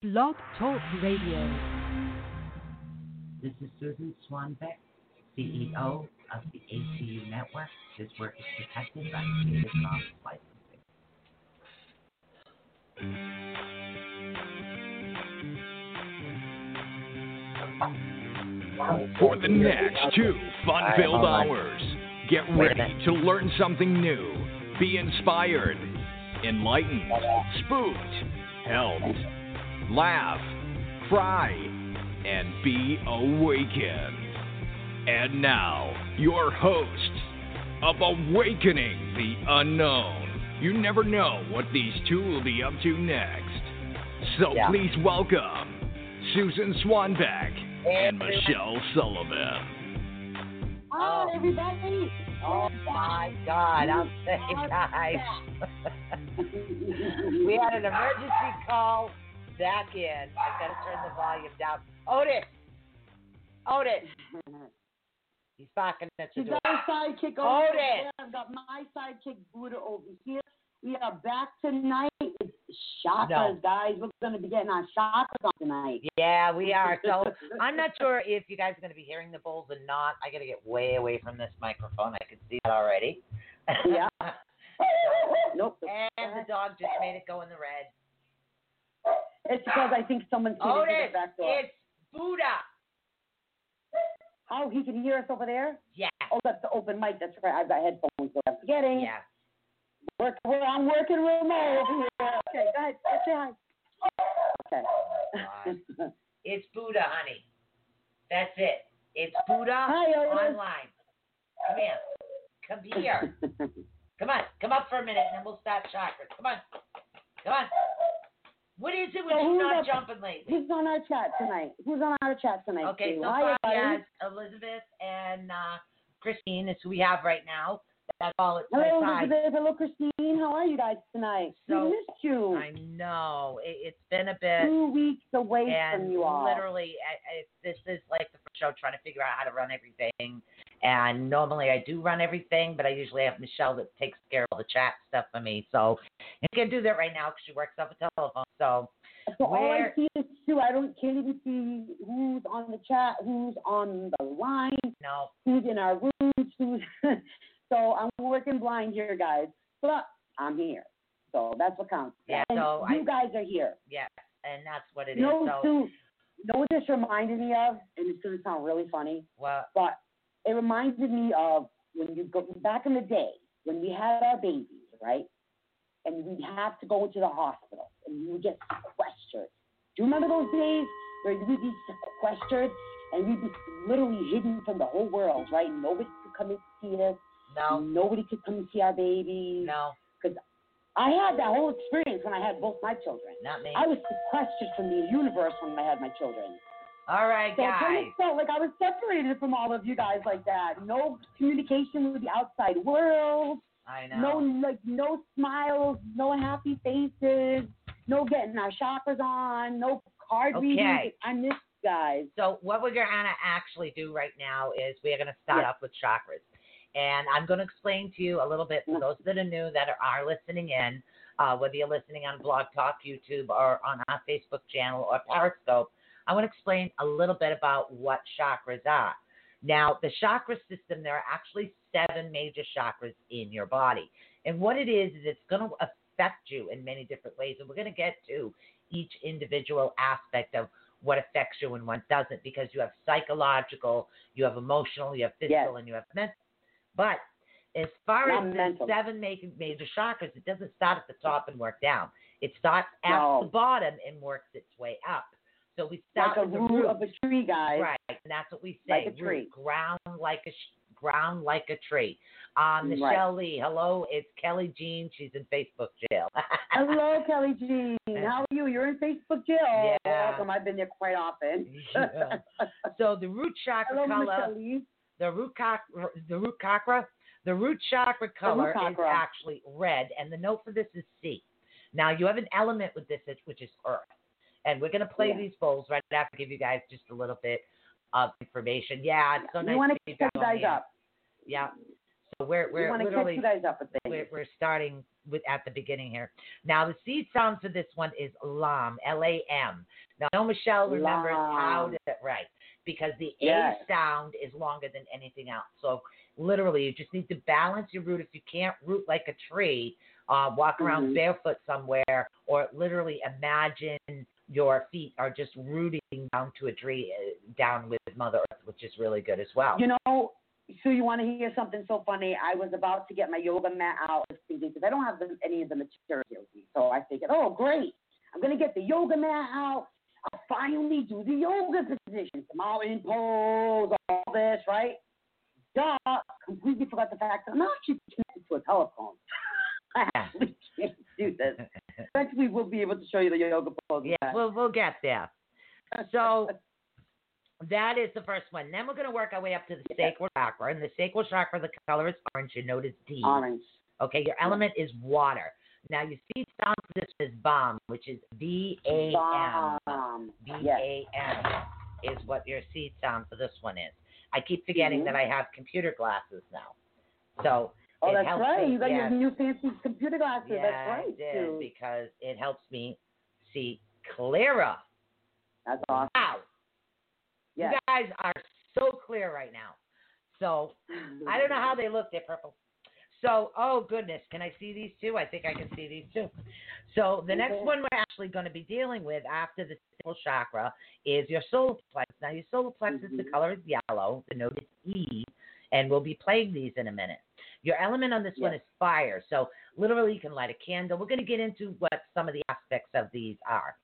Blog Talk Radio. This is Susan Swanbeck, CEO of the ATU Network. This work is protected by Creative Commons licensing. For the next two fun filled hours, get ready to learn something new, be inspired, enlightened, spooked, helped, laugh, cry, and be awakened. And now, your hosts of Awakening the Unknown. You never know what these two will be up to next. So Yeah. please welcome Susan Swanbeck and Michelle Sullivan. Hi, oh. everybody. Oh my God, I'll say, guys. we had an emergency call back in. I've got to turn the volume down. Otis! Otis! He's barking at the door. got sidekick over there. I've got my sidekick Buddha over here. We are back tonight. It's chakras, No. guys. We're going to be getting our chakras on tonight. Yeah, we are. So I'm not sure if you guys are going to be hearing the bulls or not. I got to get way away from this microphone. I can see that already. Yeah. Nope. and the dog just made it go in the red. It's because I think someone's coming to the back door. it's Buddha. Oh, he can hear us over there? Yeah. Oh, that's the open mic. That's right. I've got headphones, so I'm forgetting. Yeah. Work, we're, I'm working remote over here. Okay, go ahead. Say hi. Okay. It's Buddha, honey. That's it. It's Buddha Hi, online. Come here. Come here. Come on. Come up for a minute and then we'll start chakras. Come on. Come on. What is it with So you not up- jumping lately? Who's on our chat tonight? Who's on our chat tonight? Okay, so Hi, have Elizabeth and uh, Christine is who we have right now. That's all it says. Hello. Elizabeth. Hello, Christine. How are you guys tonight? So, we missed you. I know. It, it's been a bit. Two weeks away and from you all. literally, I, I, this is like the first show trying to figure out how to run everything. And normally I do run everything, but I usually have Michelle that takes care of all the chat stuff for me. So she can't do that right now because she works off a telephone. So so all I see is Sue. I don't can't even see who's on the chat, who's on the line, no, who's in our rooms, who's. so I'm working blind here, guys. But I'm here. So that's what counts. Yeah, And so you I- guys are here. yeah, and that's what it is. You know, so Sue, you know what this reminded me of? And it's going to sound really funny. well, but it reminded me of when you go back in the day when we had our babies, right? And we'd have to go to the hospital and we would get sequestered. Do you remember those days where we'd be sequestered and we'd be literally hidden from the whole world, right? Nobody could come and see us. no, Nobody could come and see our babies. no, Because I had that whole experience when I had both my children. not me. I was sequestered from the universe when I had my children. All right, So kind guys. of felt like I was separated from all of you guys like that. No communication with the outside world. I know. No like no smiles, no happy faces, no getting our chakras on, no card Okay. reading. I miss you guys. So what we're gonna actually do right now is we're gonna start Yeah. off with chakras, and I'm gonna explain to you a little bit for those that are new that are, are listening in, uh, whether you're listening on Blog Talk, YouTube, or on our Facebook channel or Periscope. I want to explain a little bit about what chakras are. Now, the chakra system, there are actually seven major chakras in your body. And what it is, is it's going to affect you in many different ways. And we're going to get to each individual aspect of what affects you and what doesn't because you have psychological, you have emotional, you have physical, and you have mental. But as far Not as mental. the seven major, major chakras, it doesn't start at the top and work down. It starts at No. the bottom and works its way up. So we start Like a with the root root. of a tree, guys. Right, and that's what we say. Like a tree. root, ground like a ground like a tree. Um, Right. Michelle Lee, hello, it's Kelly Jean. She's in Facebook jail. Hello, Kelly Jean. How are you? You're in Facebook jail. Yeah. Welcome. I've been there quite often. Yeah. so the root chakra Hello, color, the root chakra, the root chakra, the root chakra color is chakra. actually red, and the note for this is C. Now you have an element with this, which is Earth, and we're gonna play Yeah. these bowls right after. Give you guys just a little bit of information. Yeah, it's so we nice want to to catch you guys up. Yeah. we're we we're want to catch literally you guys up with things. we're, we're starting with at the beginning here. Now the seed sound for this one is lam, L A M. Now I know Michelle remembers how Lam. to right because the Yes. A sound is longer than anything else. So literally, you just need to balance your root. If you can't root like a tree, uh, walk around Mhm. barefoot somewhere, or literally imagine your feet are just rooting down to a tree, uh, down with Mother Earth, which is really good as well. You know, so you want to hear something so funny? I was about to get my yoga mat out because I don't have the, any of the materials. So I figured, oh, great. I'm going to get the yoga mat out. I'll finally do the yoga positions, the mountain pose, all this, right? Duh, completely forgot the fact that I'm actually connected to a telephone. Do this. Eventually, we'll be able to show you the yoga pose. Yeah, we'll we'll get there. So that is the first one. Then we're going to work our way up to the Yeah. sacral chakra. And the sacral chakra, the color is orange. You notice D. orange. Okay, your element is water. Now you see sound for this is bomb, which is B A M. B. A M is what your seed sound for this one is. I keep forgetting Mhm. that I have computer glasses now. So Oh, it that's right. me- You got yes. your new fancy computer glasses. yeah, that's right. I did because it helps me see clearer. That's awesome. Wow. Yes. You guys are so clear right now. So I don't know how they look. They're purple. So, oh goodness, can I see these two? I think I can see these two. So the next one we're actually going to be dealing with after the sacral chakra is your solar plexus. Now your solar plexus, the Mhm. color is yellow. The note is E, and we'll be playing these in a minute. Your element on this one is fire. So literally, you can light a candle. We're going to get into what some of the aspects of these are.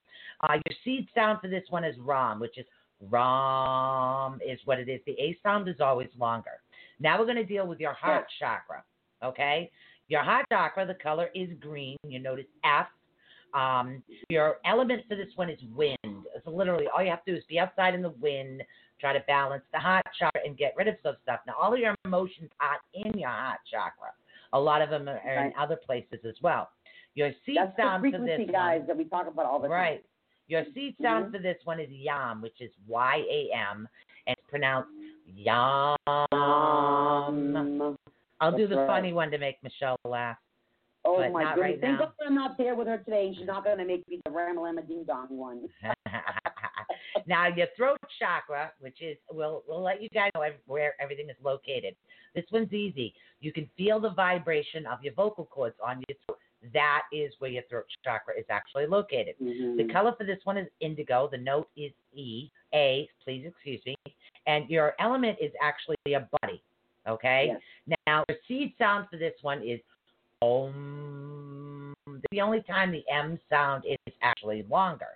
Uh, your seed sound for this one is Ram, which is Ram is what it is. The A sound is always longer. Now we're going to deal with your heart chakra. Okay, your heart chakra, the color is green. You notice F. Um, your element for this one is wind. So literally, all you have to do is be outside in the wind, try to balance the heart chakra, and get rid of some stuff. Now, all of your emotions are in your heart chakra. A lot of them are in other places as well. Your seed That's the sound for frequency this guys one, that we talk about all the right? time. Your seed sound Mhm. for this one is yam, which is Y A M, and it's pronounced yam. Um, I'll do the right. funny one to make Michelle laugh. oh but my goodness. right Thank. God I'm not there with her today. She's not going to make me the Ramalama Ding Dong one. now your throat chakra, which is we'll we'll let you guys know where everything is located. This one's easy. You can feel the vibration of your vocal cords on your throat. That is where your throat chakra is actually located. Mhm. The color for this one is indigo. The note is E. A, please excuse me. And your element is actually a buddy. Okay? Yes. Now, the seed sound for this one is Om. The only time the M sound is actually longer.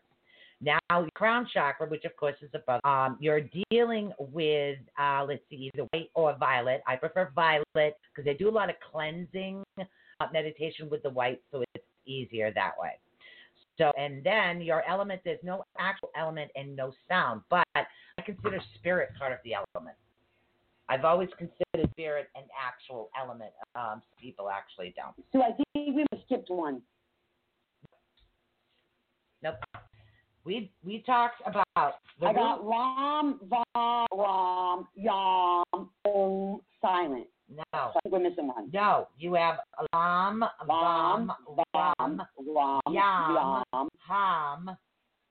Now, your crown chakra, which of course is above, um, you're dealing with, uh, let's see, either white or violet. I prefer violet because they do a lot of cleansing uh, meditation with the white, so it's easier that way. So, and then your element, there's no actual element and no sound, but I consider spirit part of the element. I've always considered spirit an actual element. Um, people actually don't. So I think we skipped one. Nope. We we talked about the I got Ram, Vam, Ram, Yam, Om, silent. no, So I think we're missing one. no. You have lam, Vam, ram, Ram, Yam. Yam. ham,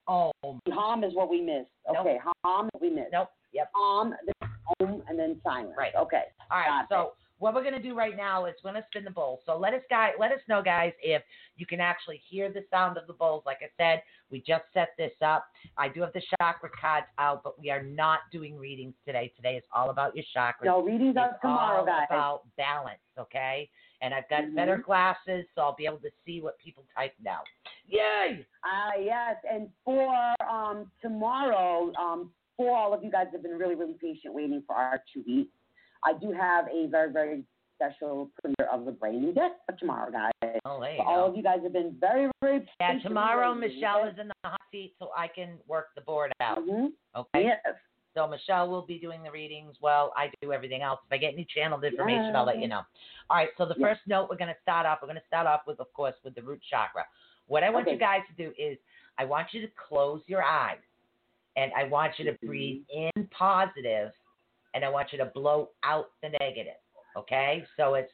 om. Ham is what we missed. Nope. Okay, Ham we missed. Nope. Yep. Ham, then Om, and then silent. Right. Okay. All right. Got So what we're gonna do right now is we're gonna spin the bowl. So let us guys let us know guys if you can actually hear the sound of the bowls. Like I said, we just set this up. I do have the chakra cards out, but we are not doing readings today. Today is all about your chakras. No, readings are tomorrow, all guys. about balance, okay? And I've got Mhm. better glasses, so I'll be able to see what people type now. Yay! Uh, yes, and for um, tomorrow, um, for all of you guys have been really, really patient waiting for our two weeks. I do have a very, very special premiere of the Brain Deck for tomorrow, guys. Oh, So all of you guys have been very, very. Yeah, tomorrow Michelle is in the hot seat, so I can work the board out. Mhm. Okay. Yes. So Michelle will be doing the readings while I do everything else. If I get any channeled information, I'll let you know. All right. So the Yeah. first note we're going to start off. We're going to start off with, of course, with the root chakra. What I want Okay. you guys to do is I want you to close your eyes, and I want you to breathe in positive, and I want you to blow out the negative. Okay, so it's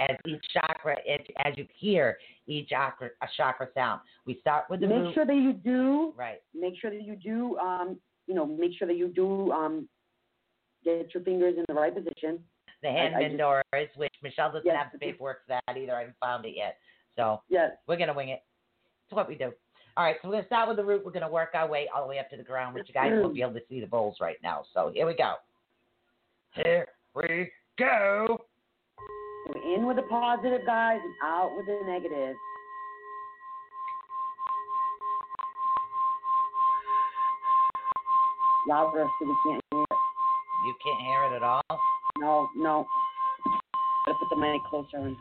as each chakra, it, as you hear each chakra, a chakra sound. We start with the Make root. sure that you do. Right. Make sure that you do. Um, you know, make sure that you do. Um, get your fingers in the right position. The hand doors, which Michelle doesn't Yes. have the paperwork for that either. I haven't found it yet. So Yes. we're gonna wing it. It's what we do. All right, so we're gonna start with the root. We're gonna work our way all the way up to the ground, which you guys won't be able to see the bowls right now. So here we go. Here we go. We're in with the positive, guys, and out with the negative. Louder so we can't hear it. You can't hear it at all. No, no. Gotta put the mic closer in.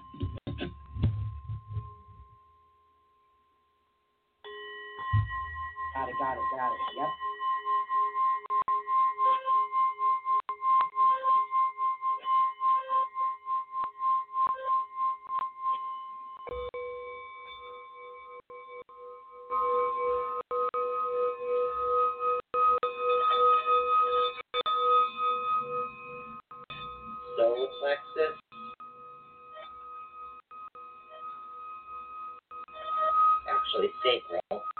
Got it, got it. Yep. Actually, sacral.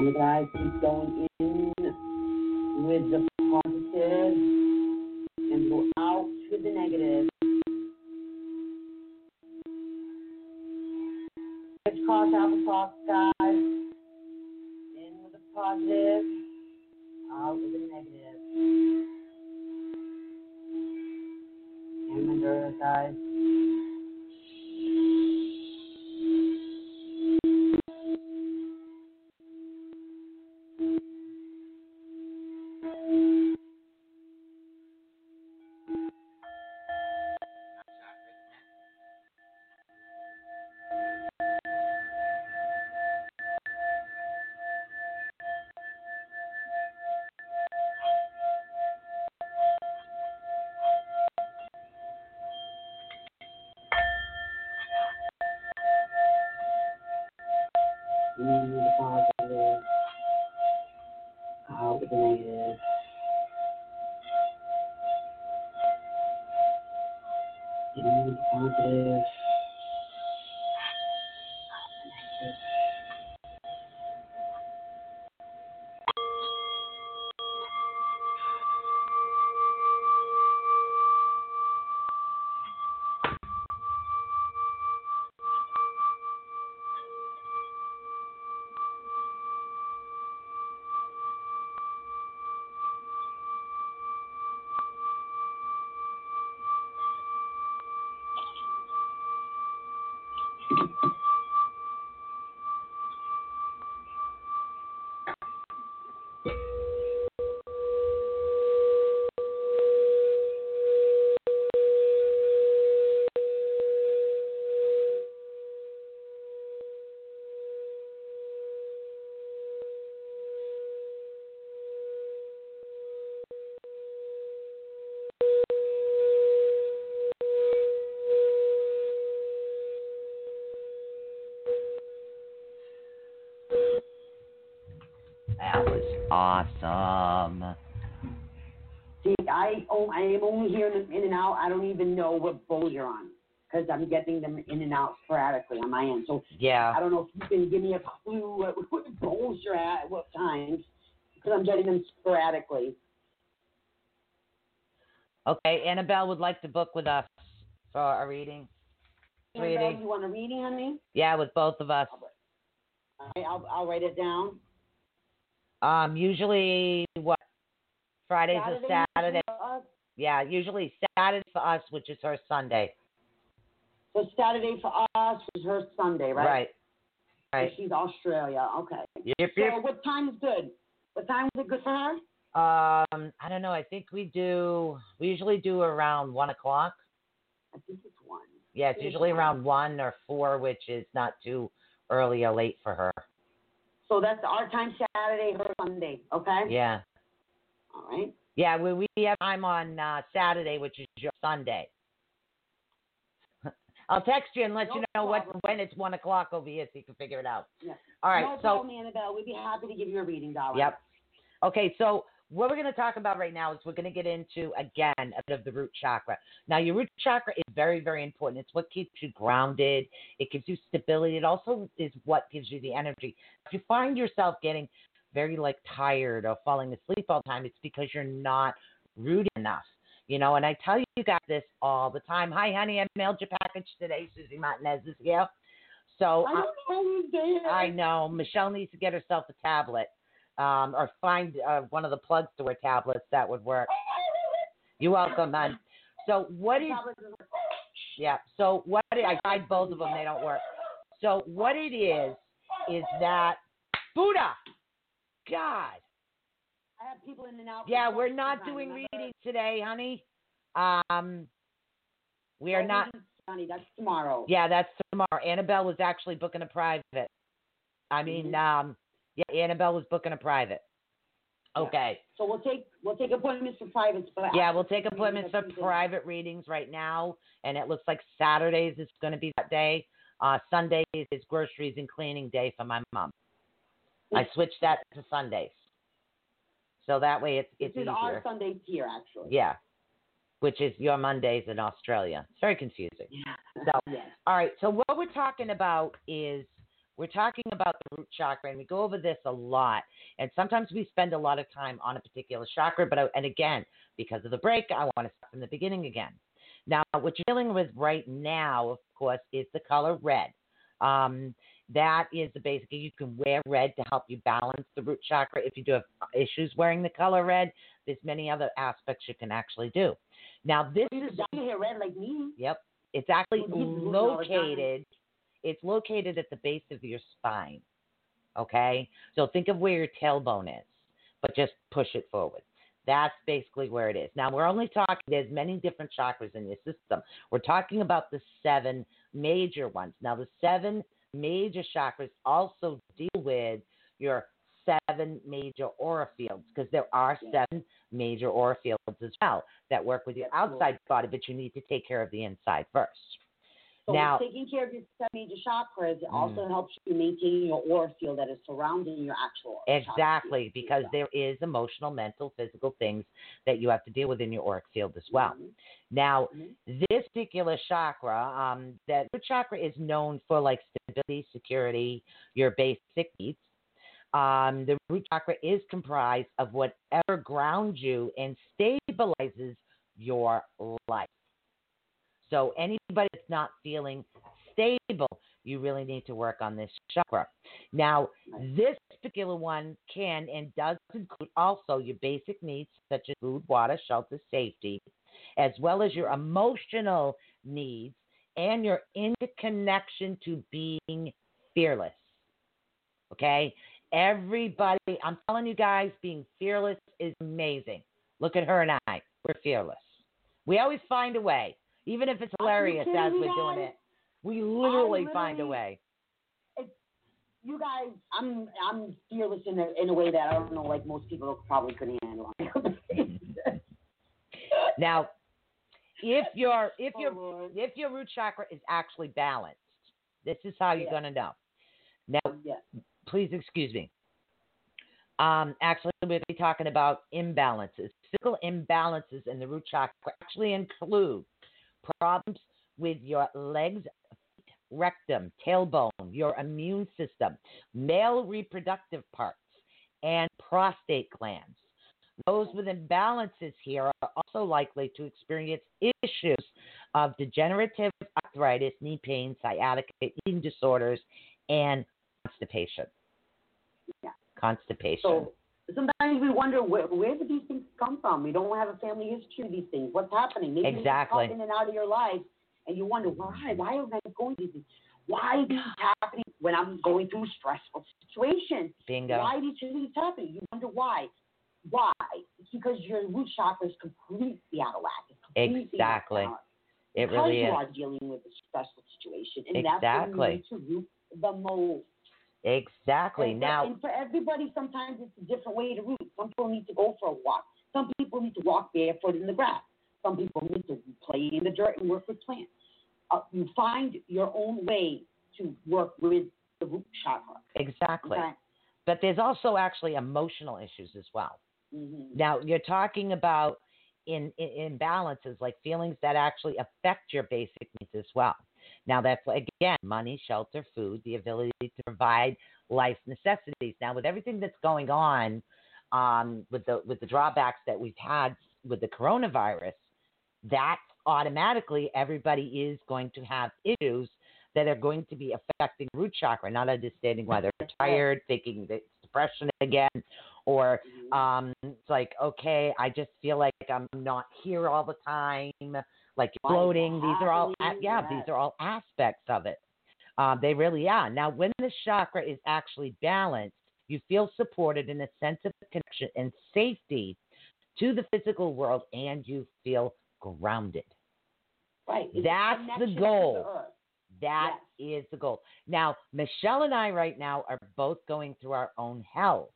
The guys keep going in with the positive and go out with the negative. I'm getting them in and out sporadically on my end. So Yeah. I don't know if you can give me a clue what, what bowls you're at, at what times, because I'm getting them sporadically. Okay, Annabelle would like to book with us for a reading. Annabelle, Sweetie. you want a reading on me? Yeah, with both of us. All right, I'll, I'll write it down. Um, usually what Fridays or Saturday. for us. Yeah, usually Saturday for us, which is her Sunday. So Saturday for us was her Sunday, right? Right. So Right. She's Australia. Okay. Yep, So what time is good? What time is it good for her? Um, I don't know. I think we do. We usually do around one o'clock. I think it's one. Yeah, it's It's usually around one or four, which is not too early or late for her. So that's our time Saturday, her Sunday. Okay. Yeah. All right. Yeah, we we have time on uh, Saturday, which is your Sunday. I'll text you and let No you know what when it's one o'clock over here, so you can figure it out. Yeah. All right. no so problem, Annabelle. We'd be happy to give you a reading, darling. Yep. Okay, so what we're going to talk about right now is we're going to get into again a bit of the root chakra. Now, your root chakra is very, very important. It's what keeps you grounded. It gives you stability. It also is what gives you the energy. If you find yourself getting very like tired or falling asleep all the time, it's because you're not rooted enough. You know, and I tell you guys this all the time. Hi, honey, I mailed your package today. Susie Martinez is here. So I don't know. I know Michelle needs to get herself a tablet, um, or find uh, one of the plug store tablets that would work. You're welcome, hon. So what is? Yeah. So what it, I tried both of them; they don't work. So what it is is that Buddha. God. I have people in and out. Yeah, we're not doing remember? readings today, honey. Um, we are not. Honey, that's tomorrow. Yeah, that's tomorrow. Annabelle was actually booking a private. I mean, Mhm. um, yeah, Annabelle was booking a private. Yeah. Okay. So we'll take we'll take appointments for privates, but Yeah, we'll take appointments for private readings right now, and it looks like Saturdays is going to be that day. Uh, Sundays is groceries and cleaning day for my mom. I switched that to Sundays, so that way it's This it's is easier. our Sundays here, actually. Yeah, which is your Mondays in Australia. It's very confusing. Yeah. So, yes. all right. So what we're talking about is we're talking about the root chakra, and we go over this a lot. And sometimes we spend a lot of time on a particular chakra, but I, and again, because of the break, I want to start from the beginning again. Now, what you're dealing with right now, of course, is the color red. Um, that is the basic. You can wear red to help you balance the root chakra. If you do have issues wearing the color red, there's many other aspects you can actually do. Now, this You is can dye your hair red like me. Yep. It's actually Well, he's doing all the time. located. It's located at the base of your spine. Okay? So think of where your tailbone is, but just push it forward. That's basically where it is. Now we're only talking there's many different chakras in your system. We're talking about the seven major ones. Now the seven major chakras also deal with your seven major aura fields because there are seven major aura fields as well that work with your outside body, but you need to take care of the inside first. So Now- taking care of your seven major chakras Mm. also helps you maintain your aura field that is surrounding your actual Exactly, field. because there is emotional, mental, physical things that you have to deal with in your auric field as well. Mhm. Now, Mhm. this particular chakra, um, that root chakra is known for like stability, security, your basic needs. Um, the root chakra is comprised of whatever grounds you and stabilizes your life. So anybody that's not feeling stable, you really need to work on this chakra. Now, this particular one can and does include also your basic needs such as food, water, shelter, safety, as well as your emotional needs and your interconnection to being fearless. Okay? Everybody, I'm telling you guys, being fearless is amazing. Look at her and I. We're fearless. We always find a way, even if it's hilarious as we're doing it. We literally find a literally- way. You guys, I'm I'm fearless in a in a way that I don't know, like most people probably couldn't handle. Now, if your if Oh, your if your root chakra is actually balanced, this is how you're Yeah. going to know. Now, yeah. please excuse me. Um, actually, we're going to be talking about imbalances. Physical imbalances in the root chakra actually include problems with your legs, rectum, tailbone, your immune system, male reproductive parts, and prostate glands. Those with imbalances here are also likely to experience issues of degenerative arthritis, knee pain, sciatica, eating disorders, and constipation. Yeah. Constipation. So sometimes we wonder where where did these things come from? We don't have a family history of these things. What's happening? Maybe Exactly. just in and out of your life, and you wonder why. Why am I going through this? Why are these happening when I'm going through stressful situations? Bingo. Why these things happening? You wonder why. Why? It's because your root chakra is completely out of whack. Completely Exactly. out. It because really you is. are dealing with a stressful situation, and Exactly. that's when you need to root the most. Exactly. And Now, and for everybody, sometimes it's a different way to root. Some people need to go for a walk. Some people need to walk barefoot in the grass. Some people need to play in the dirt and work with plants. uh, you find your own way to work with the root chakra. Exactly. Okay. But there's also actually emotional issues as well. Mm-hmm. Now you're talking about in, in imbalances like feelings that actually affect your basic needs as well. Now that's again money, shelter, food, the ability to provide life necessities. Now with everything that's going on um, with the with the drawbacks that we've had with the coronavirus, that automatically everybody is going to have issues that are going to be affecting root chakra, not understanding why they're tired, thinking that it's depression again, or Mm-hmm. um, it's like, okay, I just feel like I'm not here all the time, like Why is floating. These are all, yeah, these are all aspects of it. Um, they really are. Now, when the chakra is actually balanced, you feel supported in a sense of connection and safety to the physical world, and you feel grounded. Right. It's That's the goal. earth. That is the goal. Now, Michelle and I right now are both going through our own health.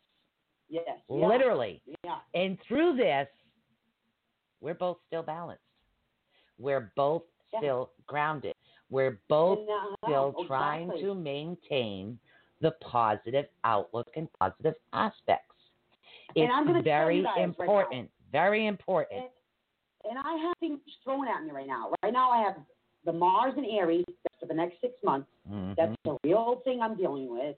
Yes. literally. Yeah. And through this, we're both still balanced. We're both Yeah. still grounded. We're both And, uh, still trying to maintain the positive outlook and positive aspects. It's very guys right important. very important. And, and I have things thrown at me right now. Right now, I have the Mars and Aries for the next six months. Mhm. That's the real thing I'm dealing with.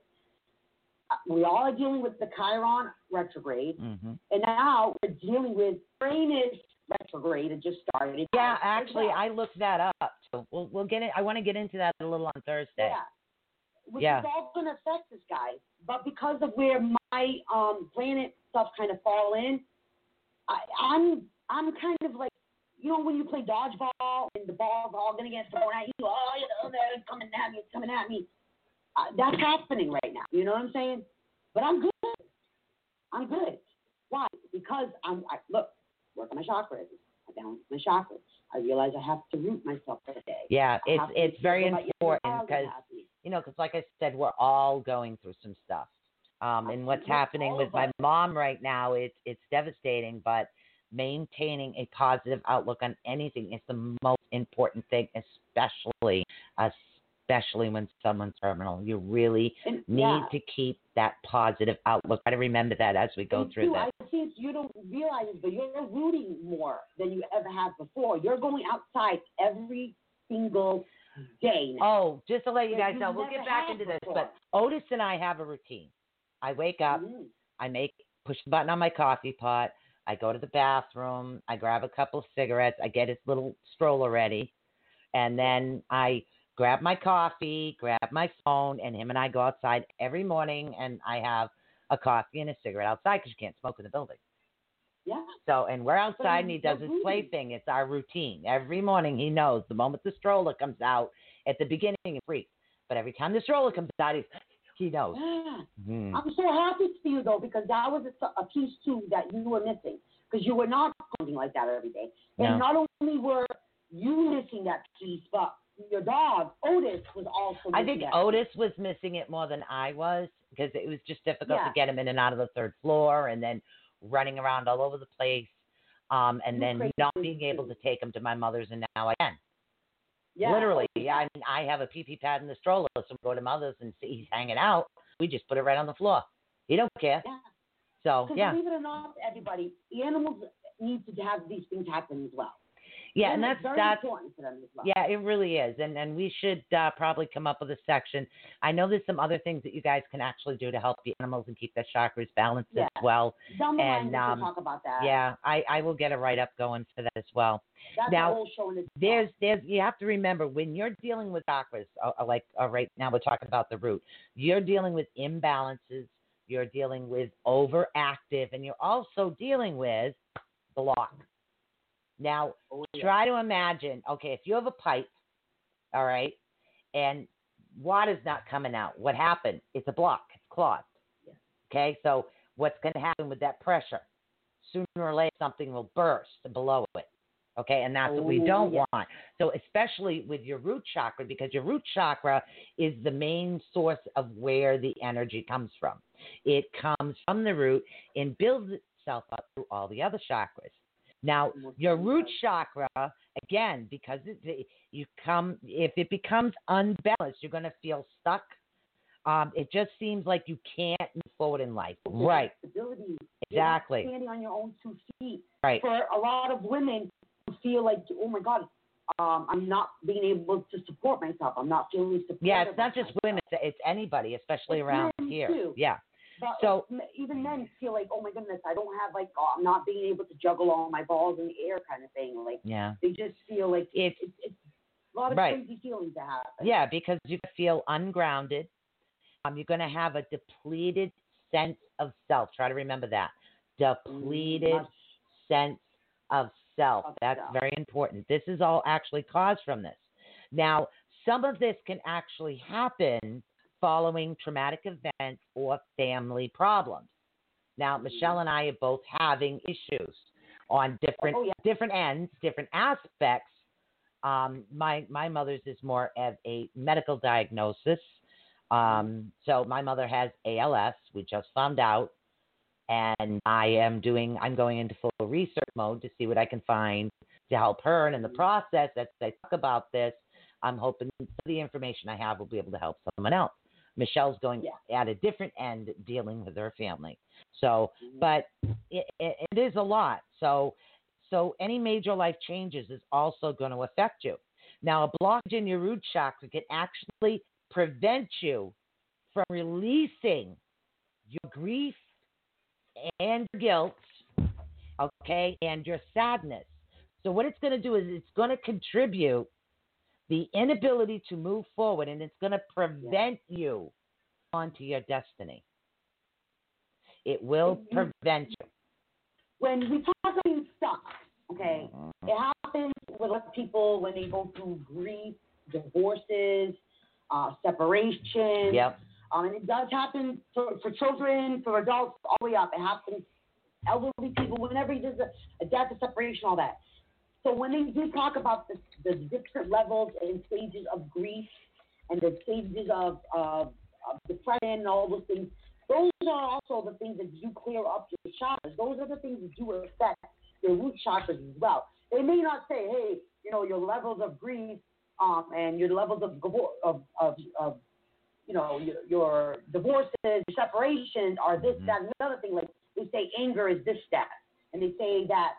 Uh, We all are dealing with the Chiron retrograde, Mhm. and now we're dealing with Uranus retrograde. It just started. Yeah, actually, well. I looked that up. So we'll we'll get it. I want to get into that a little on Thursday. Yeah. Which Yeah. is all going to affect this guy. But because of where my um, planet stuff kind of fall in, I, I'm I'm kind of like, you know, when you play dodgeball and the ball's all going to get thrown at you, oh, you know, they're coming at me, it's coming at me. Uh, that's happening right now. You know what I'm saying? But I'm good. I'm good. Why? Because I'm, I, look, work on my chakras. I balance my chakras. I realize I have to root myself every day. Yeah, it's it's very sure my inner important because you know, because like I said, we're all going through some stuff. Um, and what's happening with my mom right now, it's it's devastating. But maintaining a positive outlook on anything is the most important thing, especially especially when someone's terminal. You really And, need yeah. to keep that positive outlook. Try to remember that as we go And through too, this. I think you don't realize it, but you're rooting more than you ever have before. You're going outside every single day now. Oh, just to let you guys know, we'll get back into this. But Otis and I have a routine. I wake up, Mhm. I make push the button on my coffee pot. I go to the bathroom. I grab a couple of cigarettes. I get his little stroller ready, and then I grab my coffee, grab my phone, and him and I go outside every morning. And I have a coffee and a cigarette outside because you can't smoke in the building. Yeah. So, and we're outside, and he does his play thing. It's our routine. Every morning, he knows the moment the stroller comes out. At the beginning, it's free, but every time the stroller comes out, he's, he knows. Yeah. Hmm. I'm so happy for you though because that was a, a piece too that you were missing because you were not going like that every day. And not only were you missing that piece, but your dog Otis was also. I think that Otis was missing it more than I was because it was just difficult Yeah. to get him in and out of the third floor and then running around all over the place. Um, and then crazy not being able to take him to my mother's, and now I can. Yeah. Literally, yeah. I mean, I have a pee pee pad in the stroller, so we go to mother's and see he's hanging out. We just put it right on the floor. He don't care. Yeah. So yeah, believe it or not, everybody, animals need to have these things happen as well. Yeah, and that's very that's important for them as well. Yeah, it really is, and and we should uh, probably come up with a section. I know there's some other things that you guys can actually do to help the animals and keep their chakras balanced Yeah. as well. Line, And, um, talk about that. Yeah, I I will get a write up going for that as well. That's now, whole show in. There's there's you have to remember when you're dealing with chakras, uh, uh, like uh, right now we're talking about the root. You're dealing with imbalances. You're dealing with overactive, and you're also dealing with block. Now, Oh, yeah. try to imagine okay if you have a pipe all right and water's not coming out what happened it's a block it's clogged Yeah. okay so what's going to happen with that pressure sooner or later something will burst below it okay and that's what we Oh, don't yeah. want so especially with your root chakra because your root chakra is the main source of where the energy comes from it comes from the root and builds itself up through all the other chakras Now, your root chakra, again, because it, you come, if it becomes unbalanced, you're going to feel stuck. Um, it just seems like you can't move forward in life. Right. Stability. Exactly. Standing on your own two feet. Right. For a lot of women who feel like, oh my God, um, I'm not being able to support myself. I'm not feeling supported. Yeah, it's not just myself. women; it's, it's anybody, especially It's around here. too. Yeah. But So- even then, feel like, oh my goodness, I don't have like, oh, I'm not being able to juggle all my balls in the air, kind of thing. Like Yeah. they just feel like It's it's, it's a lot of Right. crazy feelings to have. Yeah, because you feel ungrounded. Um, you're going to have a depleted sense of self. Try to remember that. Depleted Much sense of self. Of That's self. very important. This is all actually caused from this. Now, some of this can actually happen following traumatic events or family problems. Now, Michelle and I are both having issues on different Oh, yeah. different ends, different aspects. Um, my my mother's is more of a medical diagnosis. Um, so my mother has ALS. We just found out, and I am doing. I'm going into full research mode to see what I can find to help her. And in the process, as I talk about this, I'm hoping the information I have will be able to help someone else. Michelle's going Yeah. at a different end dealing with her family. So, Mhm. but it, it, it is a lot. So, so any major life changes is also going to affect you. Now, a blockage in your root chakra can actually prevent you from releasing your grief and guilt, okay, and your sadness. So, what it's going to do is it's going to contribute the inability to move forward and it's going to prevent you onto your destiny. It will prevent you. when we talk about being stuck, okay, Mm-hmm. it happens with a lot of people when they go through grief, divorces, uh, separation. Yep. Um, and it does happen for, for children, for adults, all the way up. It happens elderly people, whenever there's a, a death, a separation, all that. So when they do talk about the, the different levels and stages of grief and the stages of, of, of depression and all those things, those are also the things that do clear up your chakras. Those are the things that do affect your root chakras as well. They may not say, hey, you know, your levels of grief um, and your levels of, of, of, of you know, your, your divorces, your separations are this, Mhm. that, and another thing. Like they say anger is this that. and they say that,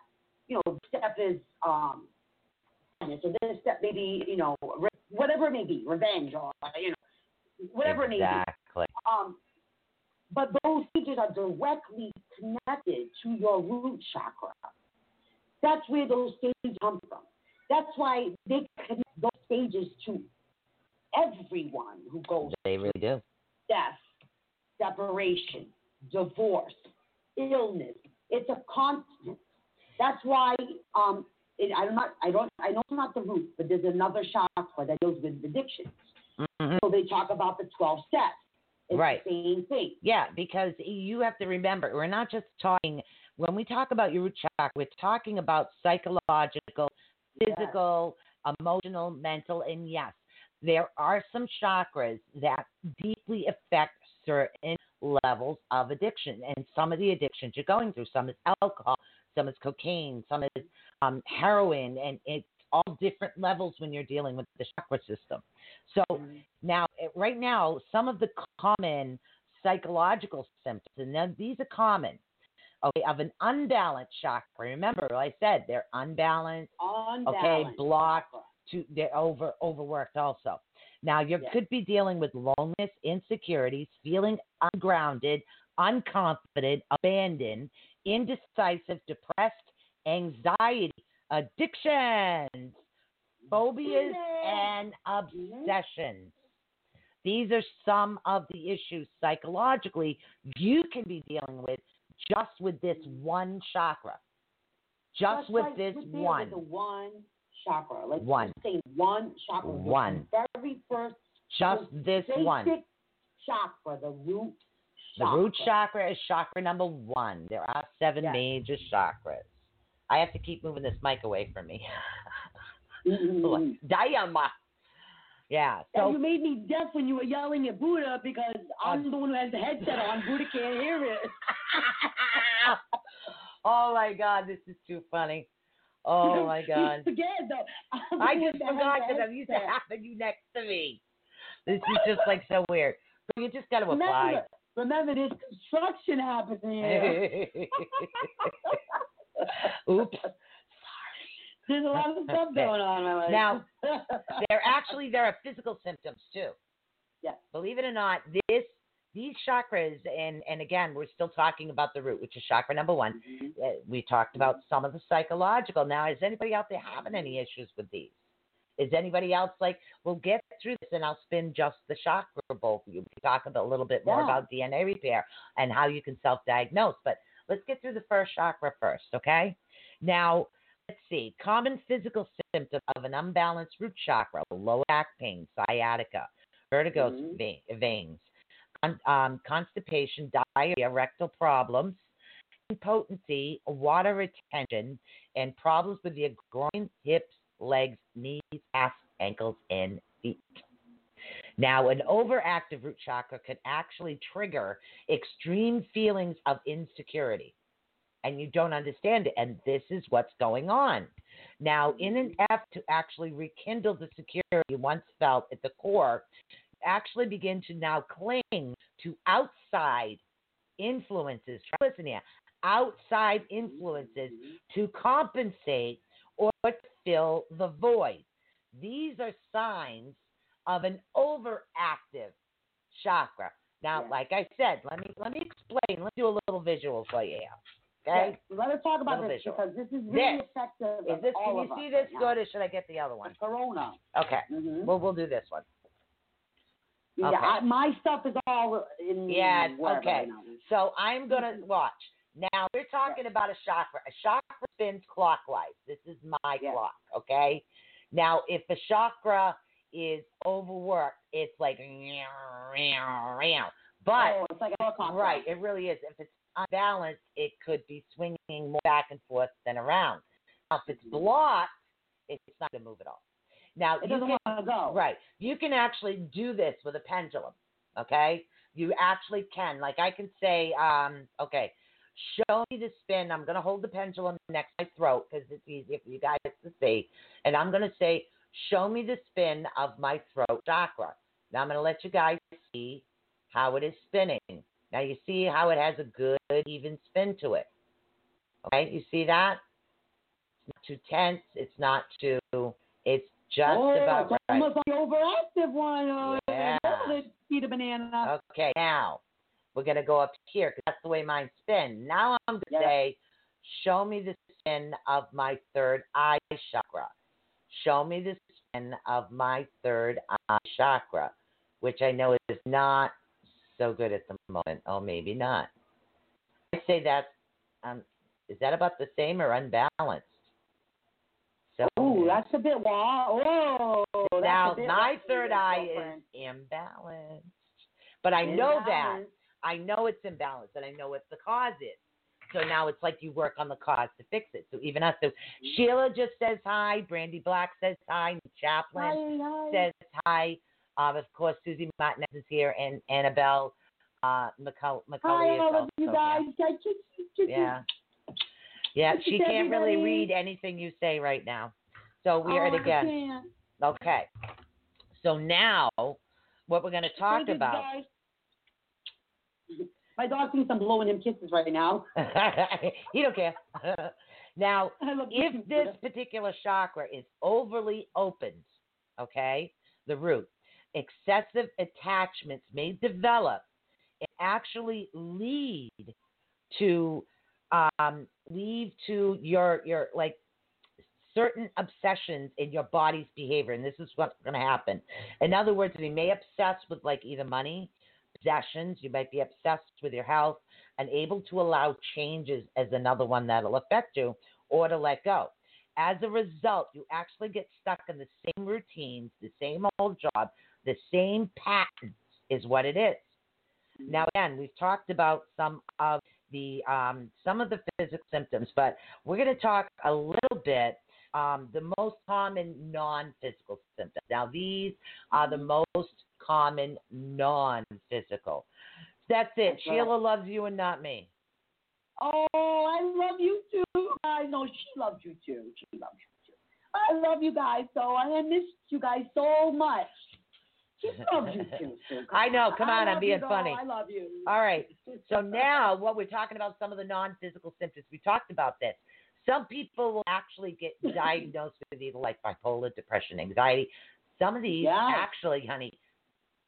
you know, step is, um, and so this step maybe, you know, re- whatever it may be, revenge or, you know, whatever it may be. exactly. Um, but those stages are directly connected to your root chakra. That's where those stages come from. That's why they connect those stages to everyone who goes They really do. death, separation, divorce, illness. It's a constant. That's why um, it, I'm not. I don't. I know it's not the root, but there's another chakra that deals with addiction. Mhm. So they talk about the 12 steps. It's Right. the same thing. Yeah, because you have to remember, we're not just talking, when we talk about your root chakra, we're talking about psychological, physical, emotional, mental, and yes, there are some chakras that deeply affect certain levels of addiction. And some of the addictions you're going through, some is alcohol, some is cocaine, some is um, heroin, and it's all different levels when you're dealing with the chakra system. So now, eh, right now, some of the common psychological symptoms, and then these are common, okay, of an unbalanced chakra. Remember, I said, they're unbalanced, Unbalanced blocked. to they're over overworked also. Now you Yeah. could be dealing with loneliness, insecurities, feeling ungrounded, unconfident, abandoned, indecisive, depressed, anxiety, addictions, phobias, and obsessions. These are some of the issues psychologically you can be dealing with just with this one chakra. Just That's with like this one. with the one chakra. Like One. just say one chakra. One. very first Just this basic one. chakra, the root The root chakra is chakra number one. There are seven Yes. major chakras. I have to keep moving this mic away from me. Mhm. Damn. Yeah. And So you made me deaf when you were yelling at Buddha because I'm the one who has the headset on. Buddha can't hear it. oh my God, this is too funny. Oh my God. Forget though. I just forgot because I'm used to having you next to me. This is just like so weird. So you just got to apply. Remember, there's construction happening here. Oops. Sorry. There's a lot of stuff going on in my life. Now, There actually there are physical symptoms too. Yes. Believe it or not, this these chakras and and again we're still talking about the root, which is chakra number one. Mhm. Uh, we talked about some of the psychological. Now, is anybody out there having any issues with these? Is anybody else like, we'll get through this and I'll spin just the chakra bowl for you. We talk about a little bit more Yeah. about DNA repair and how you can self diagnose. But let's get through the first chakra first, okay? Now, let's see. Common physical symptom of an unbalanced root chakra low back pain, sciatica, vertigo Mhm. ve- veins, con- um, constipation, diarrhea, rectal problems, impotency, water retention, and problems with your groin, hips, legs, knees, ass, ankles, and feet. Now, an overactive root chakra could actually trigger extreme feelings of insecurity, and you don't understand it. And this is what's going on. Now, in an effort to actually rekindle the security you once felt at the core, actually begin to now cling to outside influences. Listen here, outside influences to compensate or fill the void. These are signs of an overactive chakra. Now, Yeah. like I said, let me let me explain. Let's do a little visual for you. Okay? Yes, let us talk about this visual. because this is really This. effective. Is this can you see this right now. good or should I get the other one? Corona. Okay. Mm-hmm. Well we'll do this one. yeah, okay. I, my stuff is all in. Wherever okay. right. So I'm gonna Mm-hmm. watch. Now we're talking about a chakra. A chakra spins clockwise. This is my Yeah. clock, okay? Now if a chakra is overworked, it's like but oh, it's like a right, it really is. If it's unbalanced, it could be swinging more back and forth than around. Now if it's blocked, it's not gonna move at all. Now It you doesn't can want to go. Right. You can actually do this with a pendulum. Okay. You actually can. Like I can say, um, okay, show me the spin. I'm going to hold the pendulum next to my throat because it's easier for you guys to see. And I'm going to say, show me the spin of my throat chakra. Now I'm going to let you guys see how it is spinning. Now you see how it has a good, even spin to it. Okay. You see that? It's not too tense. It's not too, it's just oh, about it's right. almost like the overactive one. Oh, Yeah. Eat a banana. Okay, now we're going to go up here because that's the way mine spin. Now I'm going to Yeah. say, show me the spin of my third eye chakra. Show me the spin of my third eye chakra, which I know is not so good at the moment. Oh, maybe not. I say that's, um, is that about the same or unbalanced? So Oh, that's a bit wild. Oh, now my third eye is imbalanced. But I know that. I know it's imbalanced and I know what the cause is. So now it's like you work on the cause to fix it. So even us. So Sheila just says hi. Brandy Black says hi. Chaplin Hi, hi. says hi. Um, of course, Susie Martinez is here and Annabelle uh, McCull- Hi, McCulley is all of you guys. I just- just- Yeah. Yeah, she can't really read anything you say right now. So we are Oh, it again. Okay. So now, what we're going to talk about. guys. My dog thinks I'm blowing him kisses right now. he don't care. now, if this particular chakra is overly opened, okay, the root, excessive attachments may develop and actually lead to um, lead to your your like certain obsessions in your body's behavior, and this is what's going to happen. In other words, you may obsess with like either money, possessions. You might be obsessed with your health, unable to allow changes as another one that'll affect you, or to let go. As a result, you actually get stuck in the same routines, the same old job, the same patterns is what it is. Now, again, we've talked about some of the um, some of the physical symptoms, but we're going to talk a little bit um, the most common non-physical symptoms. Now, these are the most common non-physical. That's it. That's right. Sheila loves you and not me. Oh, I love you too. I know she loves you too. She loves you too. I love you guys so I missed you guys so much. She loves you too. I know. Come on, I'm being funny. I love you. All right. So now, what we're talking about, some of the non-physical symptoms. We talked about this. Some people will actually get diagnosed with either like bipolar, depression, anxiety. Some of these Yes. actually, honey,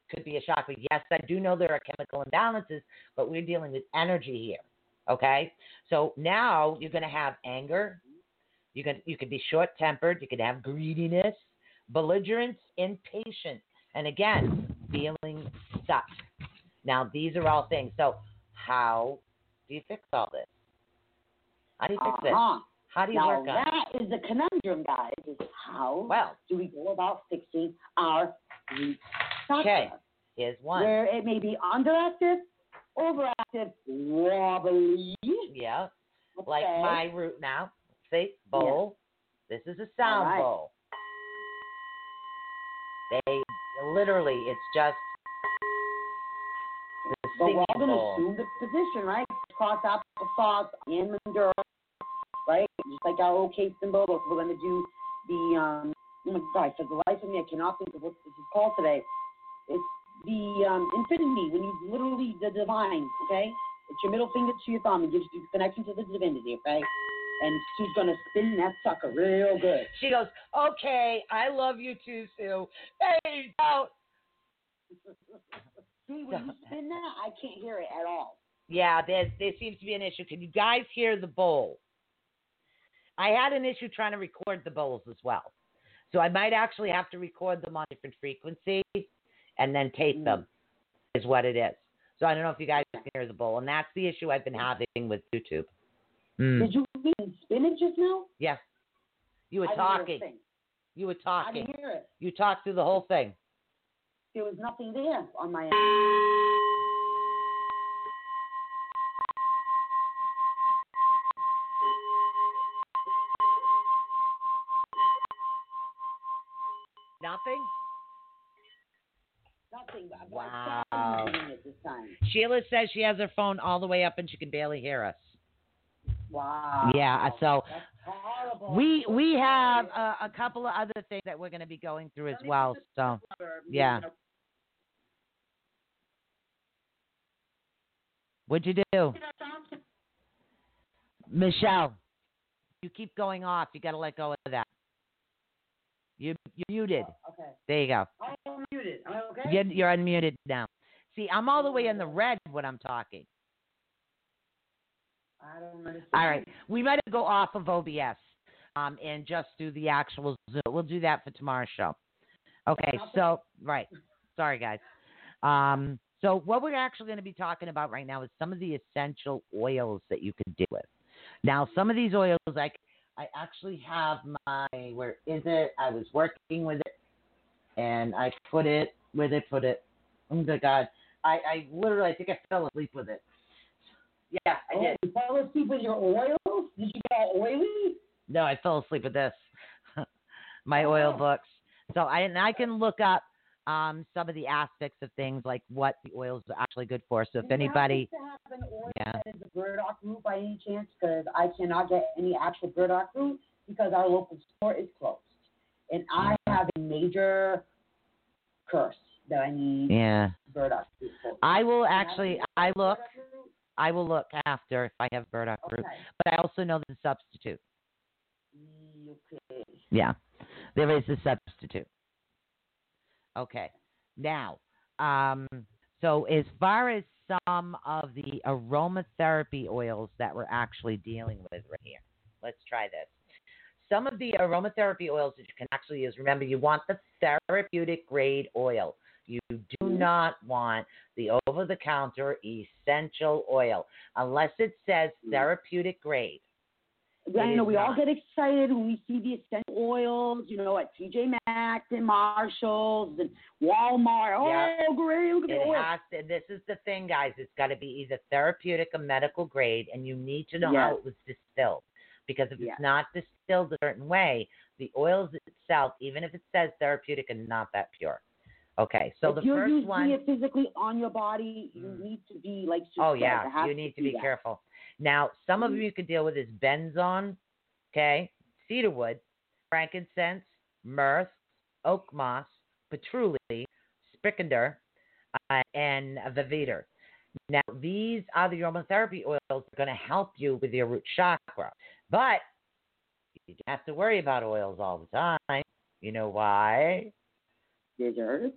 could be a shock. But yes, I do know there are chemical imbalances, but we're dealing with energy here. Okay. So now you're going to have anger. You can you could be short-tempered. You can have greediness, belligerence, impatience, and again, feeling stuck. Now these are all things. So how do you fix all this? How do you fix? Uh-huh. How do you Now work on that is the conundrum, guys. Is how Well, do we go about fixing our chakra? Okay. here's one. Where it may be underactive, overactive, wobbly. Yeah. Like my root now. See, bowl. This is a sound right. bowl. They literally, it's just the But we're all going to assume the position, right? Cross applesauce and mudra, right? Just like our OK symbol. We're going to do the, um, oh my God, for the life of me, I cannot think of what this is called today. It's the um, infinity, when you literally, the divine, okay? It's your middle finger to your thumb. It gives you connection to the divinity, okay? And she's going to spin that sucker real good. She goes, "Okay, I love you too, Sue. Hey, don't." See, when you spin that, I can't hear it at all. Yeah, there there seems to be an issue. Can you guys hear the bowl? I had an issue trying to record the bowls as well, so I might actually have to record them on different frequencies and then tape Mm. them. Is what it is. So I don't know if you guys can hear the bowl, and that's the issue I've been having with YouTube. Mm. Did you mean spinach just now? Yes. you were I didn't hear a talking. You were I talking. didn't hear it. You talked through the whole thing. There was nothing there on my end. Sheila says she has her phone all the way up and she can barely hear us. Wow. Yeah, so That's horrible. we we have a, a couple of other things that we're going to be going through as well. So yeah. what'd you do, Michelle? You keep going off. You got to let go of that. You you're muted. Oh, okay. There you go. I'm muted. Okay? You're, you're unmuted now. See, I'm all the way in the red when I'm talking. I don't understand. All right, we might go off of OBS um, and just do the actual Zoom. We'll do that for tomorrow's show. Okay, so right, sorry guys. Um, so what we're actually going to be talking about right now is some of the essential oils that you can deal with. Now, some of these oils, like I actually have my where is it? I was working with it, and I put it where they put it. Oh my God, I, I literally I think I fell asleep with it. Yeah, I Oh, did. you fell asleep with your oils? Did you get all oily? No, I fell asleep with this. My oil Oh. books. So I and I can look up um, some of the aspects of things like what the oils are actually good for. So if you anybody, have an oil Yeah. that is a burdock root by any chance? Because I cannot get any actual burdock root because our local store is closed, and I have a major curse that I need yeah, burdock root. I will Do you have actually. I look. I will look after if I have burdock root, but I also know the substitute. Okay. Yeah, there is a substitute. Okay, now, um, so as far as some of the aromatherapy oils that we're actually dealing with right here, let's try this. Some of the aromatherapy oils that you can actually use, remember, you want the therapeutic grade oil. You do Mhm. not want the over the counter essential oil unless it says Mhm. therapeutic grade. I It know we all get excited when we see the essential oils, you know, at TJ Maxx and Marshalls and Walmart. Oh, Yep. great! Look at the It oil. has to. This is the thing, guys. It's got to be either therapeutic or medical grade, and you need to know how it was distilled. Because if Yes. it's not distilled a certain way, the oils itself, even if it says therapeutic, are not that pure. Okay, so if the you're first one. it physically on your body, you Mm. need to be like. Oh yeah, you need to be be that. careful. Now, some Mm-hmm. of them you can deal with is benzoin, okay, cedarwood, frankincense, myrrh, oak moss, patchouli, spikenard, uh, and vetiver. Now, these are the aromatherapy oils that are going to help you with your root chakra. But you don't have to worry about oils all the time. You know why? There's herbs.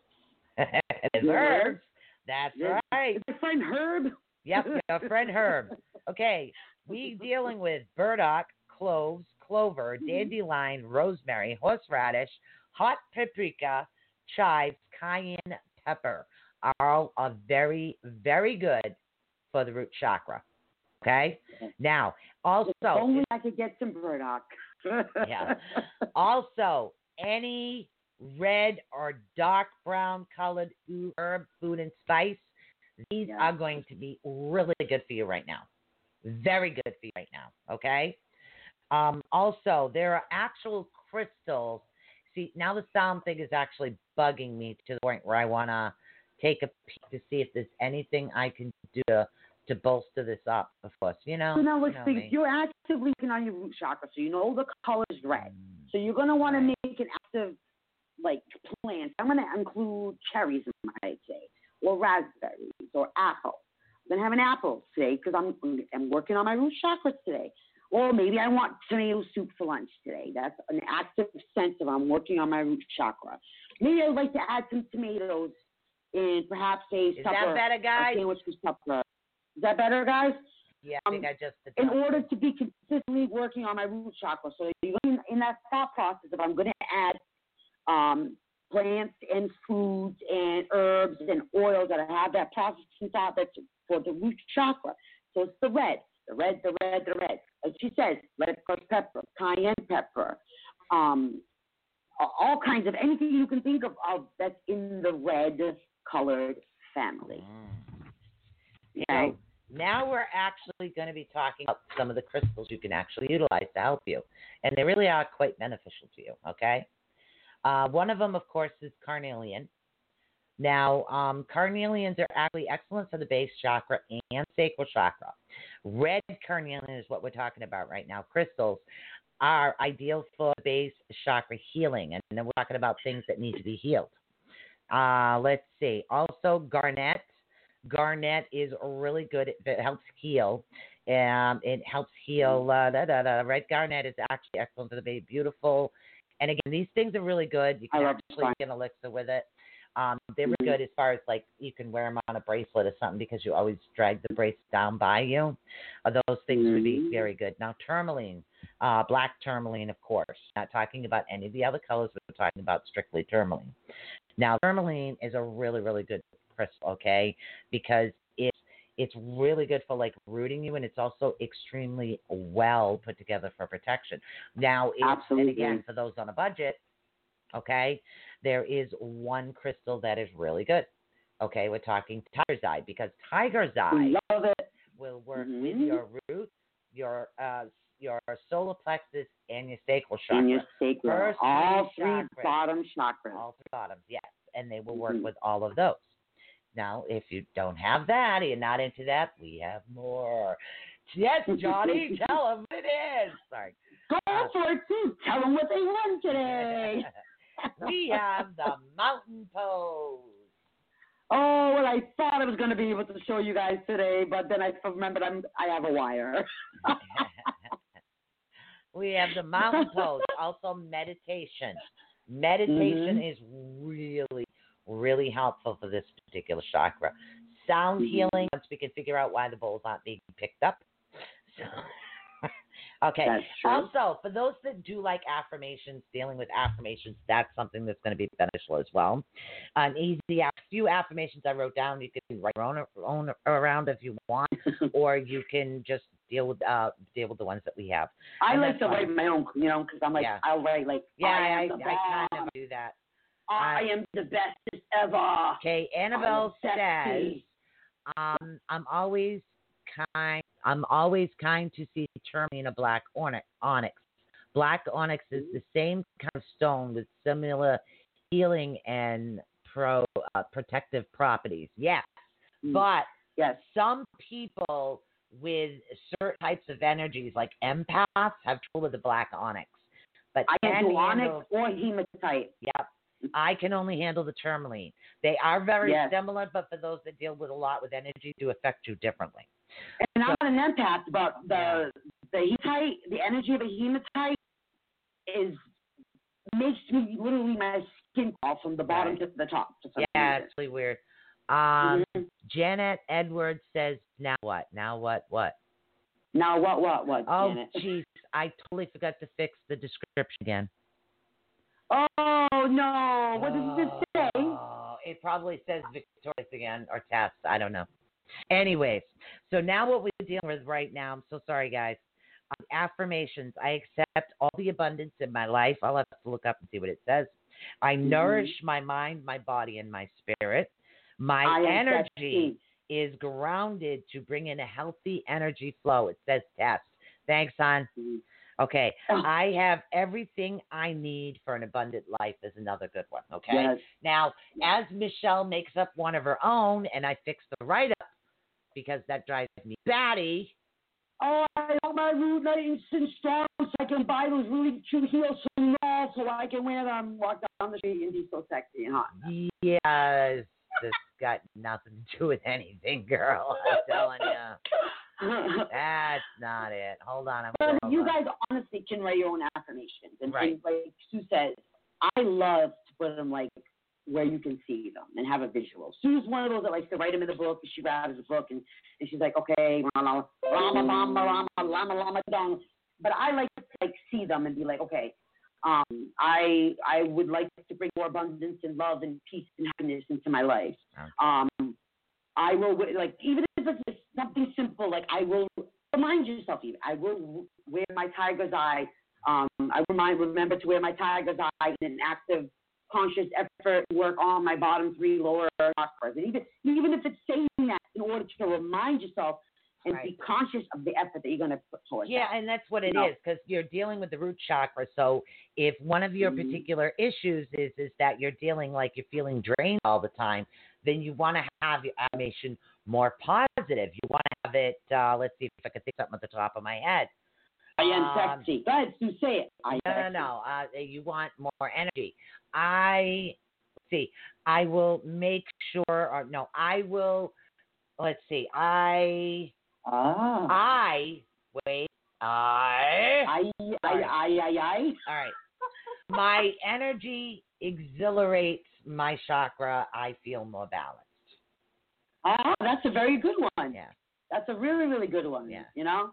Herbs. That's Yeah. right. My friend Herb. Yep, your friend Herb. Okay, we dealing with burdock, cloves, clover, Mm-hmm. dandelion, rosemary, horseradish, hot paprika, chives, cayenne pepper. All are very, very good for the root chakra. Okay. Now, also, If only I could get some burdock. Yeah. also any red or dark brown colored herb, food, and spice. These Yeah. are going to be really good for you right now. Very good for you right now. Okay. Um, also, there are actual crystals. See, now the sound thing is actually bugging me to the point where I want to take a peek to see if there's anything I can do to, to bolster this up. Of course, you know. So now you let's know see. me. If you're actively working on your root chakra, so you know the color is red. Mm. So you're gonna want to make an active, like plants. I'm gonna include cherries, I'd say, or raspberries, or apples. I'm gonna have an apple today because I'm I'm working on my root chakras today. Or maybe I want tomato soup for lunch today. That's an active sense of I'm working on my root chakra. Maybe I'd like to add some tomatoes in perhaps a Is supper, that better, a guys? sandwich for supper. Is that better, guys? Yeah, I think um, I just in order to be consistently working on my root chakra. So you're in, in that thought process of I'm going to add um, plants and foods and herbs and oils that have that processing thought that's for the root chakra. So it's the red, the red, the red, the red. Like she says, red pepper, cayenne pepper, um, all kinds of anything you can think of, of that's in the red colored family. Okay. So now we're actually going to be talking about some of the crystals you can actually utilize to help you, and they really are quite beneficial to you. Okay. Uh, one of them, of course, is carnelian. Now, um, carnelians are actually excellent for the base chakra and sacral chakra. Red carnelian is what we're talking about right now. Crystals are ideal for base chakra healing, and then we're talking about things that need to be healed. Uh, let's see. Also, garnet. Garnet is really good. It, helps heal. Um, it helps heal. Uh, da, da, da. Red garnet is actually excellent for the baby. Beautiful. And again, these things are really good. You can actually get an elixir with it. Um, they're really Mhm. good as far as like you can wear them on a bracelet or something because you always drag the bracelet down by you. Uh, those things would be Mhm. very good. Now, tourmaline, uh, black tourmaline, of course. Not talking about any of the other colors. We're talking about strictly tourmaline. Now, tourmaline is a really, really good crystal, okay? Because it's really good for like rooting you, and it's also extremely well put together for protection. Now, and again, for those on a budget, okay, there is one crystal that is really good. Okay, we're talking tiger's eye because tiger's eye Love it. will work with Mhm. your root, your uh, your solar plexus, and your sacral chakra. And your sacral. First all three three chakras. bottom chakras. all three bottoms, yes, and they will work Mhm. with all of those. Now, if you don't have that, you're not into that, we have more. Yes, Johnny, tell them it is. Sorry. Go Uh, for it too. Tell them what they want today. we have the mountain pose. Oh, well, I thought I was going to be able to show you guys today, but then I remembered I'm I have a wire. we have the mountain pose, also meditation. Meditation Mhm. is really, really helpful for this particular chakra. Sound Mhm. healing, once we can figure out why the bowls aren't being picked up. So, okay. Also, for those that do like affirmations, dealing with affirmations, that's something that's going to be beneficial as well. An easy, a few affirmations I wrote down. You can write your own, own around if you want, or you can just deal with uh deal with the ones that we have. I and like to write my own, you know, because I'm like, Yeah. I'll write like, Yeah, I, I, I, kind of do that. I am the bestest ever. Okay, Annabelle says, um, I'm always kind. I'm always kind to see tourmaline a black onyx. onyx. Black onyx is the same kind of stone with similar healing and pro uh, protective properties. Yes, Mm. but Yes. some people with certain types of energies, like empaths, have trouble with the black onyx. But I can do onyx handle- or hematite. Yep. I can only handle the tourmaline. They are very Yes. similar, but for those that deal with a lot with energy, do affect you differently. And I'm an empath, but the the hematite, the energy of a hematite is makes me literally my skin crawl from the bottom Right. to the top. Some Yeah, reason. it's really weird. Um, Mhm. Janet Edwards says, "Now what? Now what? What? Now what what what? Oh, jeez, I totally forgot to fix the description again. Oh no! What does it say? Oh, it probably says victorious again or test. I don't know. Anyways, so now what we're dealing with right now, I'm so sorry, guys. Um, affirmations. I accept all the abundance in my life. I'll have to look up and see what it says. I Mhm. nourish my mind, my body, and my spirit. My I energy is grounded to bring in a healthy energy flow. It says test. Thanks, hon. Mhm. Okay. Oh. I have everything I need for an abundant life is another good one. Okay. Yes. Now, as Michelle makes up one of her own and I fix the write up because that drives me batty. Oh, I want my root nice and strong so I can buy those really cute heels from Ross so I can wear them, walk down the street and be so sexy and hot. Yes. This got nothing to do with anything, girl. I'm telling you. That's not it. Hold on. I'm But you guys honestly can write your own affirmations. And, Right. and like Sue says, I love to put them like where you can see them and have a visual. Sue's one of those that likes to write them in the book. She grabs a book and, and she's like, okay, rama, rama, rama, rama, lama, lama, dong. But I like to like see them and be like, okay, um, I I would like to bring more abundance and love and peace and happiness into my life. Okay. Um, I will like even if it's just something simple like I will remind yourself even I will wear my tiger's eye. Um, I remind remember to wear my tiger's eye in an active conscious effort to work on my bottom three lower chakras. And even even if it's saying that in order to remind yourself and be conscious of the effort that you're going to put towards Yeah, that. and that's what it is because you're dealing with the root chakra. So if one of your Mhm. particular issues is is that you're dealing like you're feeling drained all the time, then you want to have your affirmation more positive. You want to have it. Uh, let's see if I can think something at the top of my head. I am Um, sexy. Go ahead, Sue, say it. I No, no, no. Uh, you want more energy. I see. I will make sure. Or no, I will. Let's see. I Ah. I wait. I I, I, I, I, I. All right. My energy exhilarates my chakra. I feel more balanced. Ah, that's a very good one. Yeah. That's a really, really good one. Yeah. You know?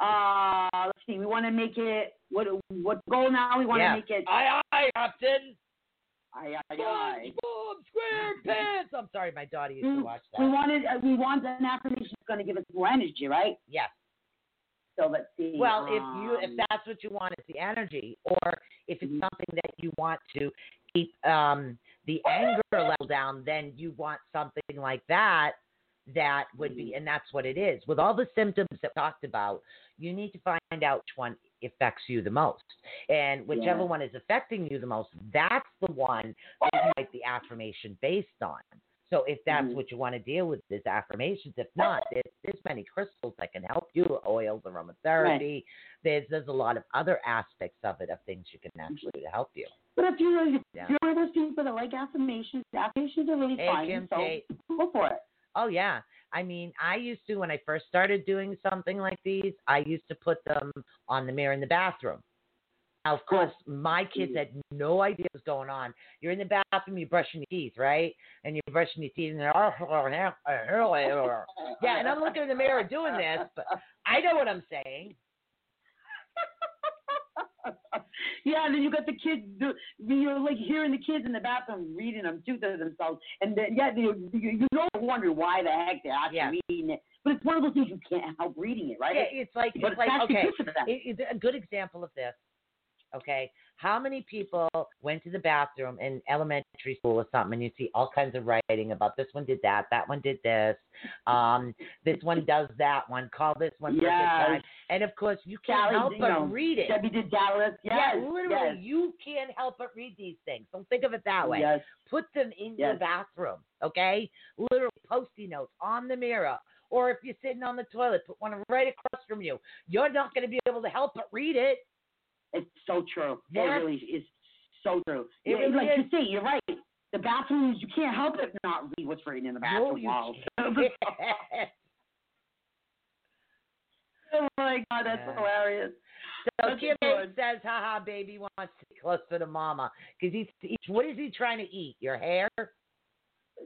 Uh, let's see. We want to make it, what what goal now? We want to Yeah. make it. Aye, aye, Captain. Aye, aye, aye. SpongeBob SquarePants. I'm sorry, my daughter used to Mm, watch We wanted, uh, we want an affirmation that's going to give us more energy, right? Yes. So let's see. Well, if you if um, that's what you want is the energy, or if it's Mhm. something that you want to keep um, the anger level down, then you want something like that. That would be, Mhm. and that's what it is. With all the symptoms that we talked about, you need to find out which one affects you the most, and whichever Yeah. one is affecting you the most, that's the one that you write the affirmation based on. So if that's Mhm. what you want to deal with is affirmations. If not, there's, there's many crystals that can help you, oils, aromatherapy. There's there's a lot of other aspects of it of things you can actually do to help you. But if you're, if Yeah. you're one of those people that like affirmations, affirmations are really Hey, fun. Kim so go for it. Oh yeah. I mean, I used to when I first started doing something like these, I used to put them on the mirror in the bathroom. Now, of course, my kids had no idea what was going on. You're in the bathroom, you're brushing your teeth, right? And you're brushing your teeth, and they're, oh yeah. And I'm looking in the mirror doing this, but I know what I'm saying. Yeah, and then you got the kids. do- You're like hearing the kids in the bathroom reading them to themselves, and then yeah, you you, you don't wonder why the heck they're actually Yeah. reading it. But it's one of those things you can't help reading it, right? Yeah, it's like but it's like actually okay. good for them. It, it's a good example of this. Okay, how many people went to the bathroom in elementary school or something, and you see all kinds of writing about this one did that, that one did this, um, this one does that one, call this one Yes. and of course you can't Sally, help you but read it. Debbie did Dallas. Yes, yeah, literally, yes, you can't help but read these things. Don't think of it that way. Yes. Put them in your bathroom, okay? Literally, post-it notes on the mirror Or if you're sitting on the toilet, put one right across from you. You're not going to be able to help but read it. It's so true. Yeah. It really is so true. It really like is. you see, you're right. The bathrooms, you can't help it not read what's written in the bathroom No, walls. oh my god, that's Yeah. hilarious. So Kim says, haha, baby wants to be closer to mama. Because he's, he's, what is he trying to eat? Your hair?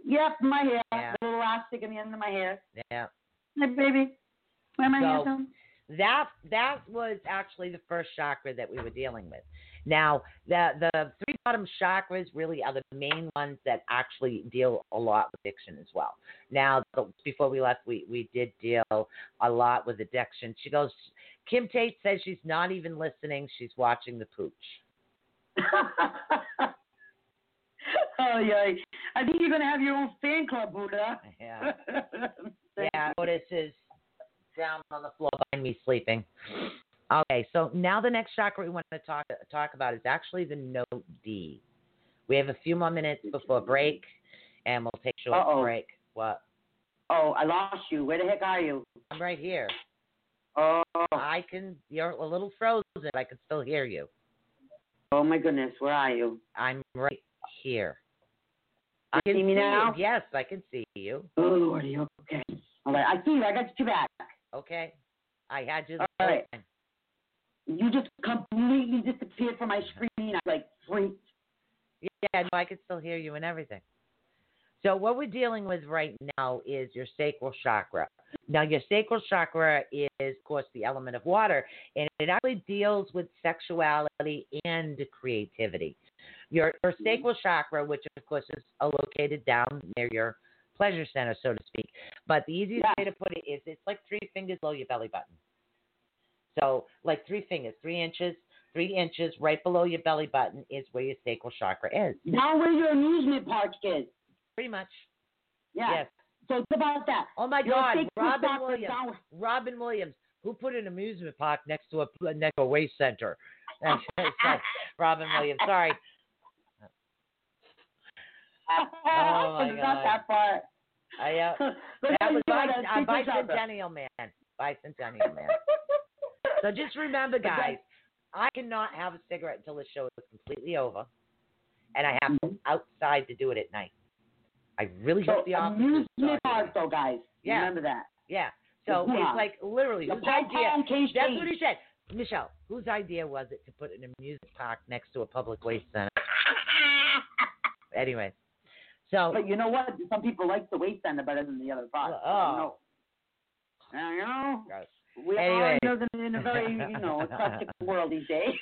Yep, my hair. Yeah. The little elastic in the end of my hair. Yeah. Hey, baby. Where my hair So-? That that was actually the first chakra that we were dealing with. Now, the the three bottom chakras really are the main ones that actually deal a lot with addiction as well. Now, the, before we left, we we did deal a lot with addiction. She goes, Kim Tate says she's not even listening; she's watching the pooch. oh yeah. I think you're gonna have your own fan club, Buddha. Yeah, yeah. Is down on the floor behind me sleeping. Okay, so now the next chakra we want to talk talk about is actually the note D. We have a few more minutes before break, and we'll take a short Uh-oh. break. What? Oh, I lost you. Where the heck are you? I'm right here. Oh, I can. You're a little frozen. but I can still hear you. oh my goodness, where are you? I'm right here. I can see me you. now? Yes, I can see you. Oh, Lordy, okay. All right, I see you. I got you back. Okay. I had you All time. You just completely disappeared from my screen. I like freaked. Yeah, no, I could still hear you and everything. So what we're dealing with right now is your sacral chakra. Now your sacral chakra is, of course, the element of water, and it actually deals with sexuality and creativity. Your, your sacral chakra, which of course is located down near your pleasure center, so to speak. But the easiest Yeah. way to put it is it's like three fingers below your belly button. So like three fingers, three inches, three inches right below your belly button is where your sacral chakra is. Now, where your amusement park is. Pretty much. Yeah. Yes. So it's about that. Oh my Your God, Robin Williams. Robin Williams, who put an amusement park next to a next to a waste center. Robin Williams. Sorry. Oh, my it's God. not that far. I, uh, that was bi- chakra. bicentennial man. Bicentennial man. So just remember, guys, I cannot have a cigarette until the show is completely over, and I have to outside to do it at night. I really So hope the officers amusement saw park, it. though, guys. Yeah. Remember that. Yeah. So Yeah. it's like literally The whose idea? That's what he said. Michelle, whose idea was it to put an amusement park next to a public waste center? Anyway, so But you know what? Some people like the center better than the other park. Oh. You know, you know we Anyway. are in a very, you know, eclectic world these days.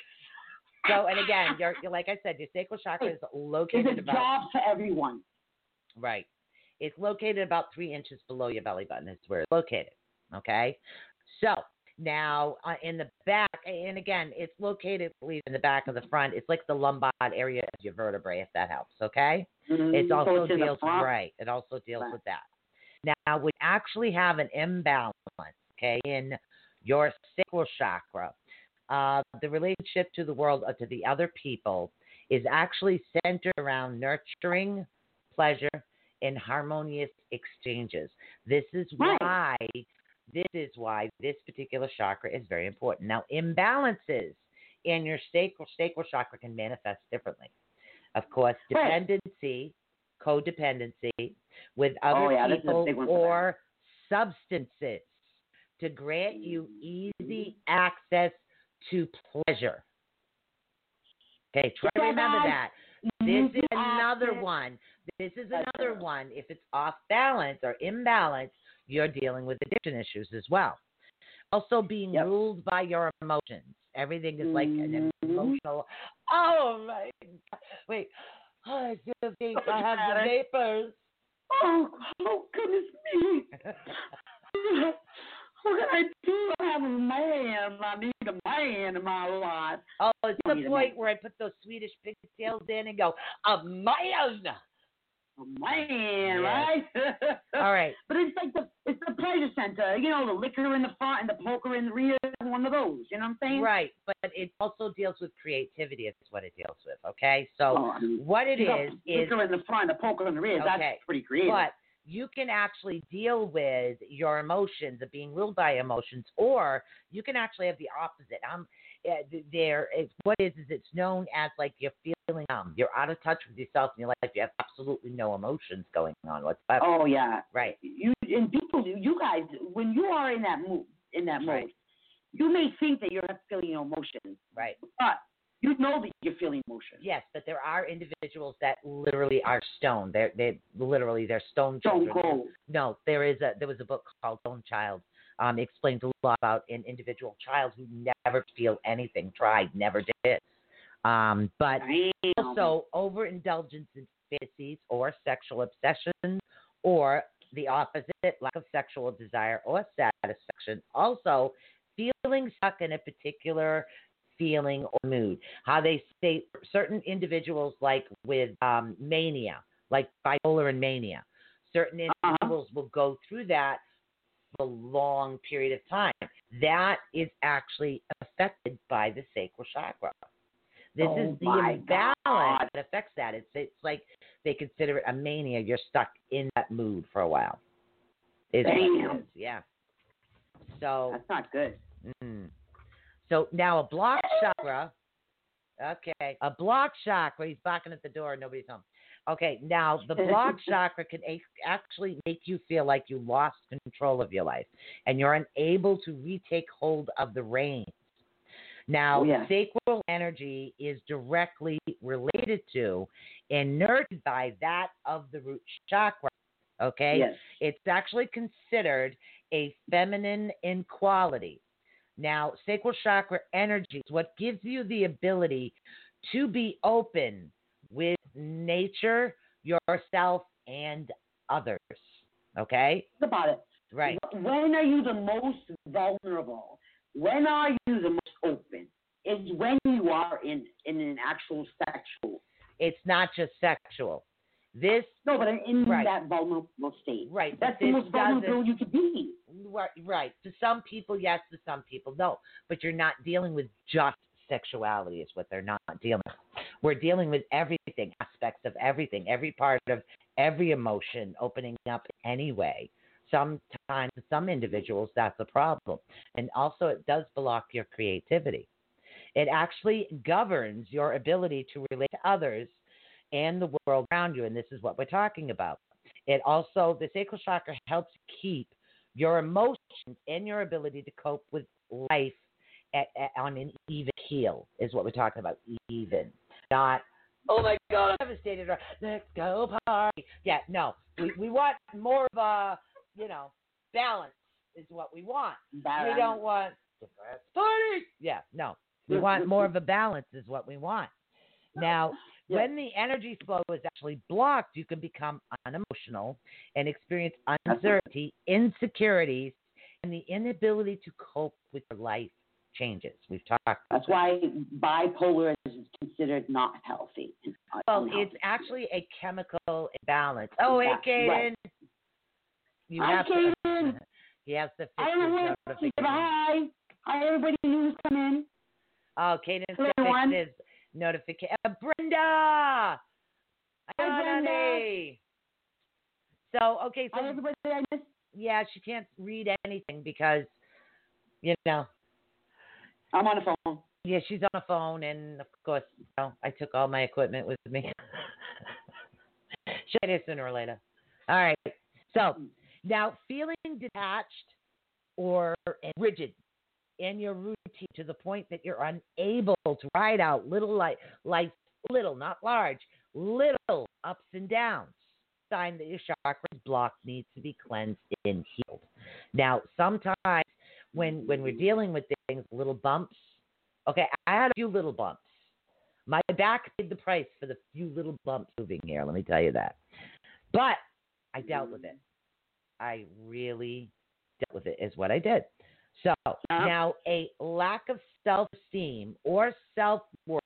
so and again, your your- like I said, your sacral chakra is It's located a about job for everyone. right. It's located about three inches below your belly button. Is where it's located. Okay, so now uh, in the back, and again, it's located I believe, in the back of the front. It's like the lumbar area of your vertebrae, if that helps. Okay. It also the deals right. It also deals Right. with that. Now, we actually have an imbalance, okay, in your sacral chakra. Uh, the relationship to the world or to the other people is actually centered around nurturing, pleasure, and harmonious exchanges. This is Right. why this is why this particular chakra is very important. Now, imbalances in your sacral sacral chakra can manifest differently. Of course, Right. dependency, codependency with oh, other Oh, yeah, this is a people big one for that. or substances to grant you easy access to pleasure. Okay, try to remember that. This is another one. This is another one. If it's off balance or imbalance, you're dealing with addiction issues as well. Also, being Yep. ruled by your emotions. Everything is like an Mhm. emotional. Oh my! God. Wait, oh, I still think I have the vapors. Oh, oh goodness me. what can I do? I have a man. I need a man in my life. oh, it's the point where I put those Swedish pigtails in and go, a man. Man, Yes. right? All right. But it's like the it's the pleasure center. You know, the liquor in the front and the poker in the rear. One of those. You know what I'm saying? Right, but it also deals with creativity. Is what it deals with. Okay, so Oh, I mean, what it is is liquor in the front, the poker in the rear. Okay. That's pretty creative. But you can actually deal with your emotions of being ruled by emotions, or you can actually have the opposite. I'm uh, there. What is is it's known as like you're feeling um you're out of touch with yourself in your life. You have absolutely no emotions going on whatsoever. Oh yeah. Right. You and people, you guys, when you are in that mood, in that mode, Right. you may think that you're not feeling emotions, Right. but you know that you're feeling emotions. Yes, but there are individuals that literally are stone. They're they literally they're stone Stone cold. No, there is a there was a book called Stone Child. Um, explains a lot about an individual child who never feel anything, tried, never did. Um, but also overindulgence in fantasies or sexual obsessions or the opposite, lack of sexual desire or satisfaction. Also, feeling stuck in a particular feeling or mood. How they say certain individuals, like with um, mania, like bipolar and mania, certain Uh-huh. individuals will go through that a long period of time. That is actually affected by the sacral chakra. This Oh is the imbalance God. that affects that. It's it's like they consider it a mania. You're stuck in that mood for a while. Is what it Damn. Yeah. So That's not good. Mm. So now a block chakra. Okay, a block chakra. He's knocking at the door. Nobody's home. Okay, now the block chakra can a- actually make you feel like you lost control of your life and you're unable to retake hold of the reins. Now, Oh, yeah. sacral energy is directly related to and nurtured by that of the root chakra. Okay, Yes. it's actually considered a feminine in quality. Now, sacral chakra energy is what gives you the ability to be open nature, yourself, and others. Okay? Think about it. Right. When are you the most vulnerable? When are you the most open? Is when you are in in an actual sexual. It's not just sexual. This, No, but in Right. that vulnerable state. right, That's the most vulnerable you could be. right, right. To some people, yes. To some people, no. But you're not dealing with just sexuality, is what they're not dealing with. We're dealing with everything, aspects of everything, every part of every emotion opening up anyway. Sometimes, some individuals, that's a problem. And also, it does block your creativity. It actually governs your ability to relate to others and the world around you. And this is what we're talking about. It also, the sacral chakra helps keep your emotions and your ability to cope with life at, at, on an even keel, is what we're talking about. Even. Not, oh my God, I'm devastated. or Let's go party. Yeah, no. We, we want more of a, you know, balance is what we want. We don't want depressed party. Yeah, no. We want more of a balance is what we want. Now, when the energy flow is actually blocked, you can become unemotional and experience uncertainty, insecurities, and the inability to cope with your life changes. We've talked. That's why bipolar is considered not healthy. Well, Unhealthy. it's actually a chemical imbalance. Oh, hey, Kaden. right. You Hi, have to. Kaden. He has to fix I his don't know. notification. Hi. Hi, everybody who's come in. Oh, Kaden Hello, everyone. notification. Uh, Brenda. Hi, Brenda. So, okay, so Hi, everybody I missed. yeah, she can't read anything because, you know, I'm on the phone. yeah, she's on the phone, and of course, you know, I took all my equipment with me. She'll get sooner or later. All right. So now, feeling detached or rigid in your routine to the point that you're unable to ride out little life, life, little, not large, little ups and downs. Sign that your chakra is blocked needs to be cleansed and healed. Now, sometimes when when we're dealing with things, little bumps. Okay, I had a few little bumps. My back paid the price for the few little bumps moving here. Let me tell you that. But I dealt with it. I really dealt with it. Is what I did. So now a lack of self-esteem or self-worth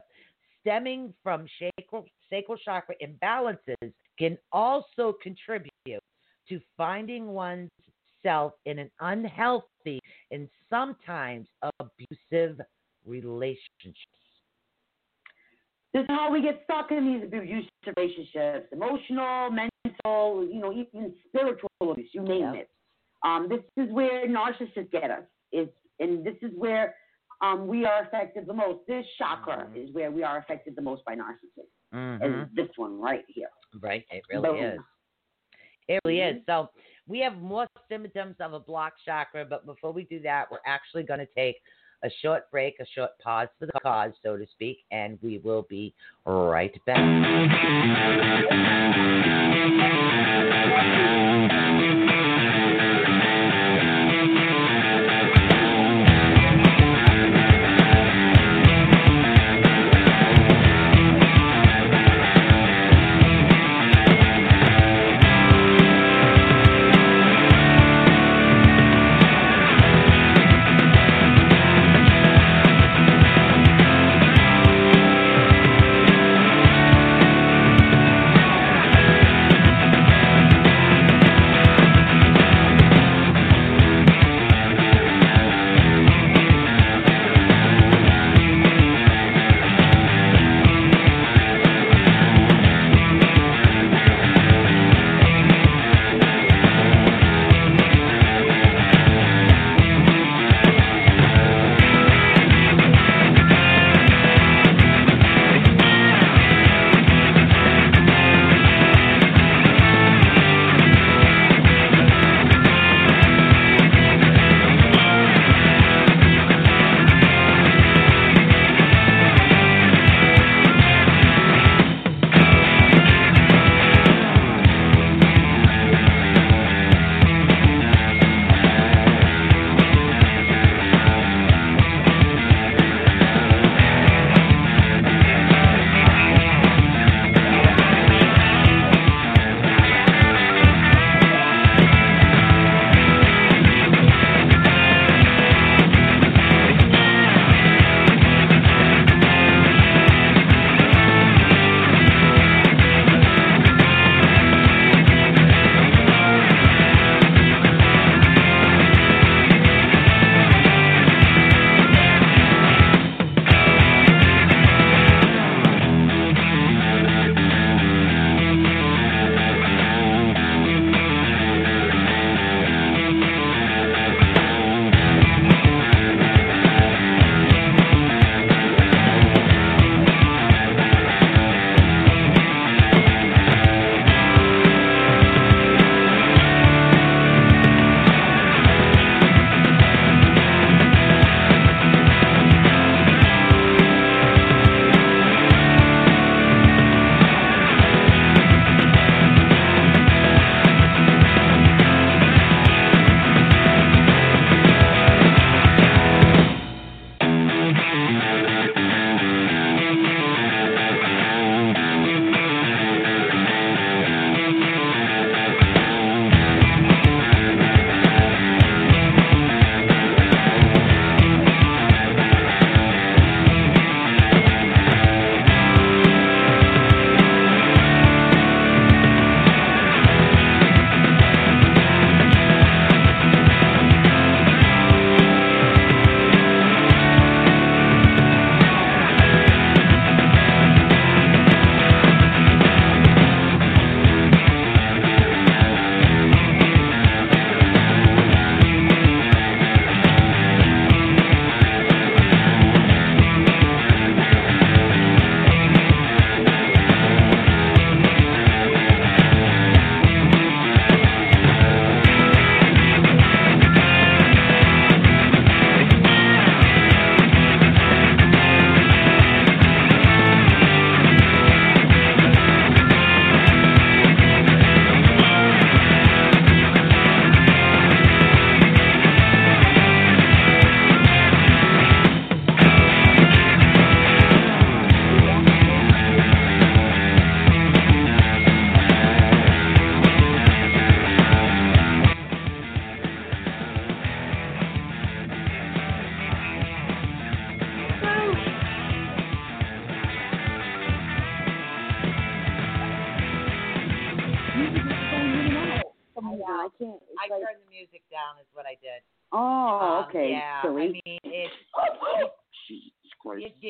stemming from sacral, sacral chakra imbalances can also contribute to finding one's self in an unhealthy and sometimes abusive relationships. this is how we get stuck in these abusive relationships emotional, mental, you know, even spiritual abuse, you name Yeah. it. Um, this is where narcissists get us. Is and this is where um, we are affected the most. This chakra Mhm. is where we are affected the most by narcissists. Mhm. Is this one right here? Right, it really Boom. is. It really is. Mm-hmm. So we have more symptoms of a blocked chakra, but before we do that, we're actually going to take a short break, a short pause for the cause, so to speak, and we will be right back.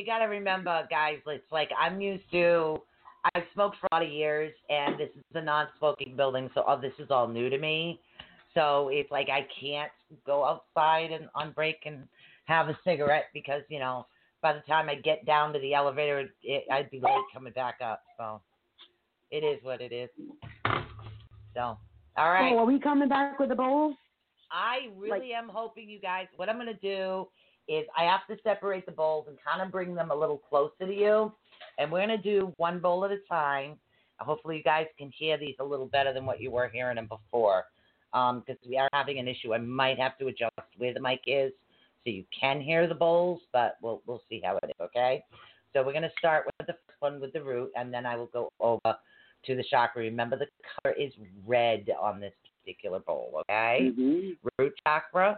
Got to remember, guys. It's like I'm used to. I've smoked for a lot of years, and this is a non-smoking building, so all this is all new to me. So it's like I can't go outside and on break and have a cigarette because you know by the time I get down to the elevator, it, I'd be late coming back up. So it is what it is. So all right. Oh, are we coming back with the bowls? I really am hoping you guys. What I'm going to do is I have to separate the bowls and kind of bring them a little closer to you, and we're going to do one bowl at a time. Hopefully, you guys can hear these a little better than what you were hearing them before, because we are having an issue. I might have to adjust where the mic is so you can hear the bowls, but we'll we'll see how it is. Okay. So we're going to start with the first one with the root, and then I will go over to the chakra. Remember, the color is red on this particular bowl. Okay. Mm-hmm. Root chakra.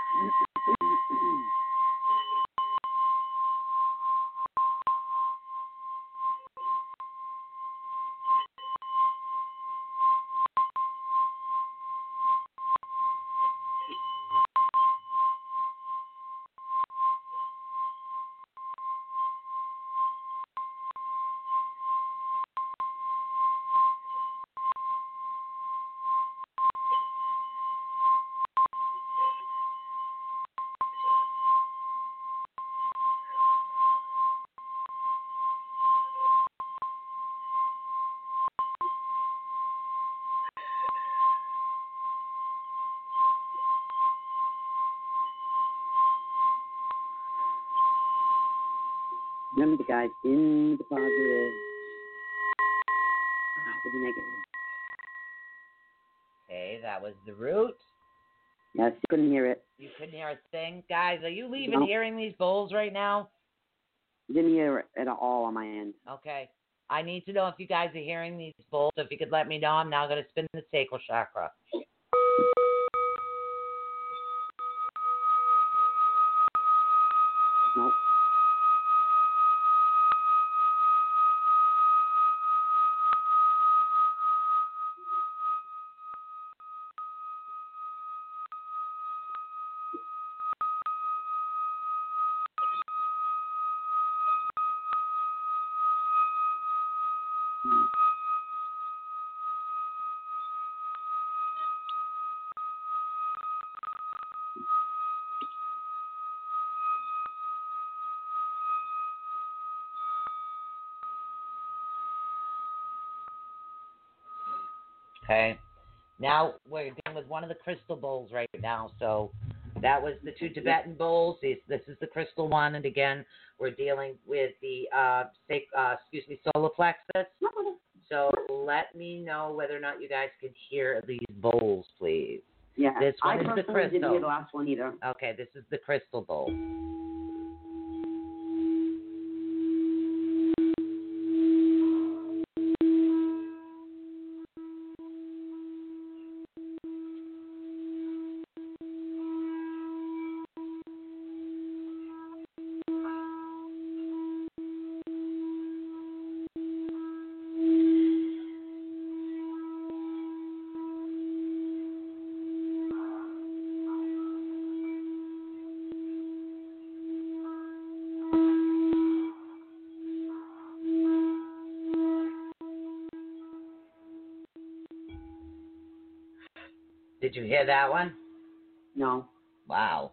In the positive, out with the negative. Okay, that was the root. Yes, you couldn't hear it. You couldn't hear a thing. Guys, are you leaving No. hearing these bowls right now? Didn't hear it at all on my end. Okay. I need to know if you guys are hearing these bowls. If you could let me know, I'm now going to spin the sacral chakra. Okay. Now we're dealing with one of the crystal bowls right now. So that was the two Tibetan bowls. This, this is the crystal one, and again, we're dealing with the uh, sac- uh excuse me, solar plexus. So let me know whether or not you guys can hear these bowls, please. Yeah. This one I is the personally didn't hear the last one either. Okay, this is the crystal bowl. That one? No. Wow.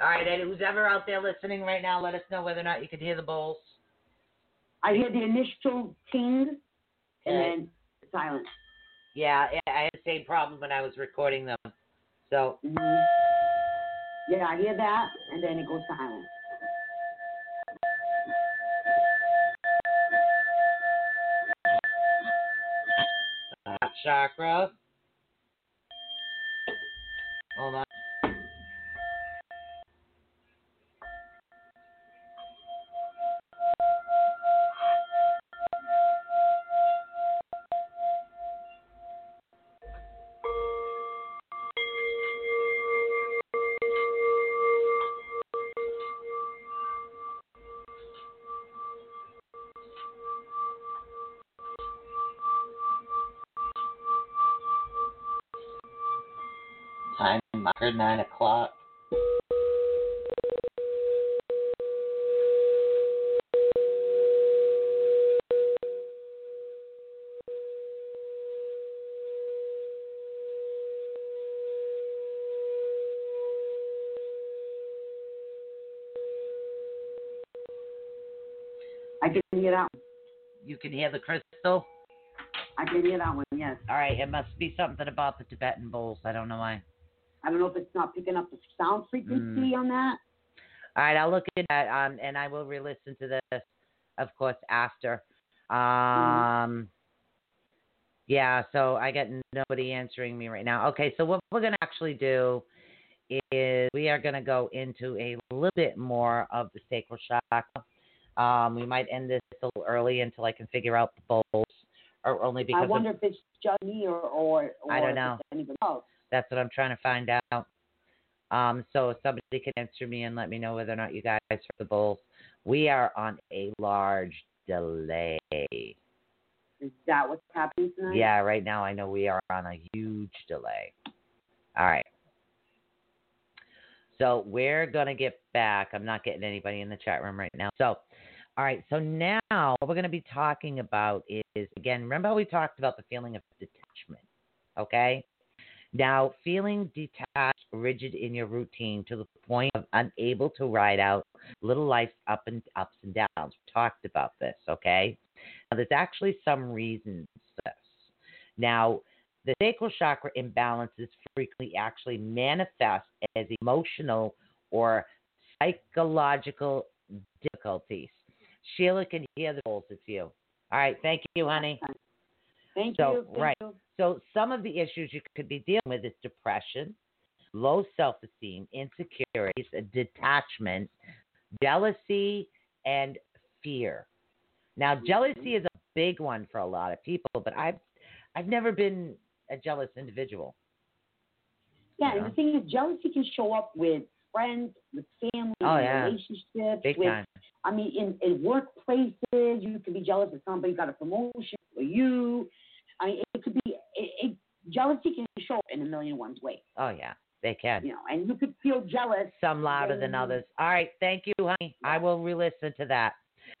All right, Eddie, who's ever out there listening right now, let us know whether or not you could hear the bowls. I hear the initial ting and Okay. then silence. Yeah, I had the same problem when I was recording them. So, hmm Yeah, I hear that, and then it goes silent. chakra. 9 o'clock. I can hear that. You can hear the crystal? I can hear that one, yes. All right, it must be something about the Tibetan bowls. I don't know why. I don't know if it's not picking up the sound frequency Mm. on that. All right, I'll look at that, um, and I will re-listen to this, of course, after. Um, yeah. So I got nobody answering me right now. Okay, so what we're gonna actually do is we are gonna go into a little bit more of the sacral chakra. Um, we might end this a little early until I can figure out the bowls, or only because I of- wonder if it's just me or or, or I don't know. anybody else. That's what I'm trying to find out. Um, so somebody can answer me and let me know whether or not you guys heard the bowls. We are on a large delay. Is that what's happening tonight? Yeah, right now I know we are on a huge delay. All right. So we're gonna get back. I'm not getting anybody in the chat room right now. So, all right. So now what we're gonna be talking about is again. Remember how we talked about the feeling of detachment? Okay. Now, feeling detached, rigid in your routine to the point of unable to ride out little life's up and ups and downs. We talked about this. Okay. Now, there's actually some reasons for this. Now, the sacral chakra imbalances frequently actually manifest as emotional or psychological difficulties. Sheila can hear the. It's you. All right. Thank you, honey. Thank So, you. Thank right. you. So, some of the issues you could be dealing with is depression, low self esteem, insecurities, detachment, jealousy, and fear. Now, mm-hmm. jealousy is a big one for a lot of people, but I've I've never been a jealous individual. Yeah, and the thing is, jealousy can show up with friends, with family, Oh, yeah. relationships, Big with time. I mean, in, in workplaces, you could be jealous if somebody got a promotion or you. I mean, it could be, it, it, jealousy can show in a million ways, Oh yeah, they can. you know, and you could feel jealous. Some louder than others. All right, thank you, honey. I will re-listen to that.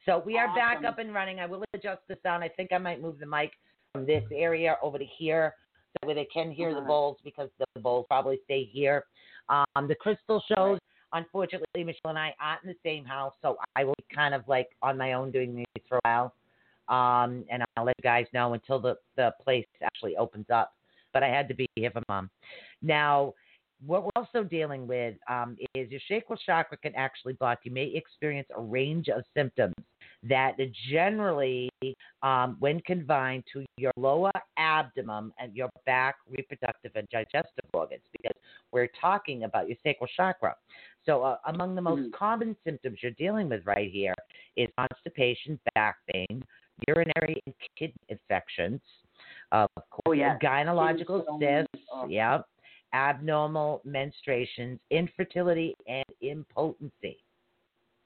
So we are back up and running. I will adjust the sound. I think I might move the mic from this area over to here, so where they can hear the Uh-huh. bowls because the bowls probably stay here. Um, the crystal shows. Unfortunately, Michelle and I aren't in the same house, so I will be kind of like on my own doing these for a while. Um, and I'll let you guys know until the, the place actually opens up. But I had to be here for mom. Now, what we're also dealing with um, is your sacral chakra can actually block. You may experience a range of symptoms that generally, um, when confined to your lower abdomen and your back, reproductive, and digestive organs, because we're talking about your sacral chakra. So, uh, among the most Mhm. common symptoms you're dealing with right here is constipation, back pain, urinary and kidney infections, of course, Oh, yeah. gynecological cysts, oh. yep, abnormal menstruations, infertility, and impotency.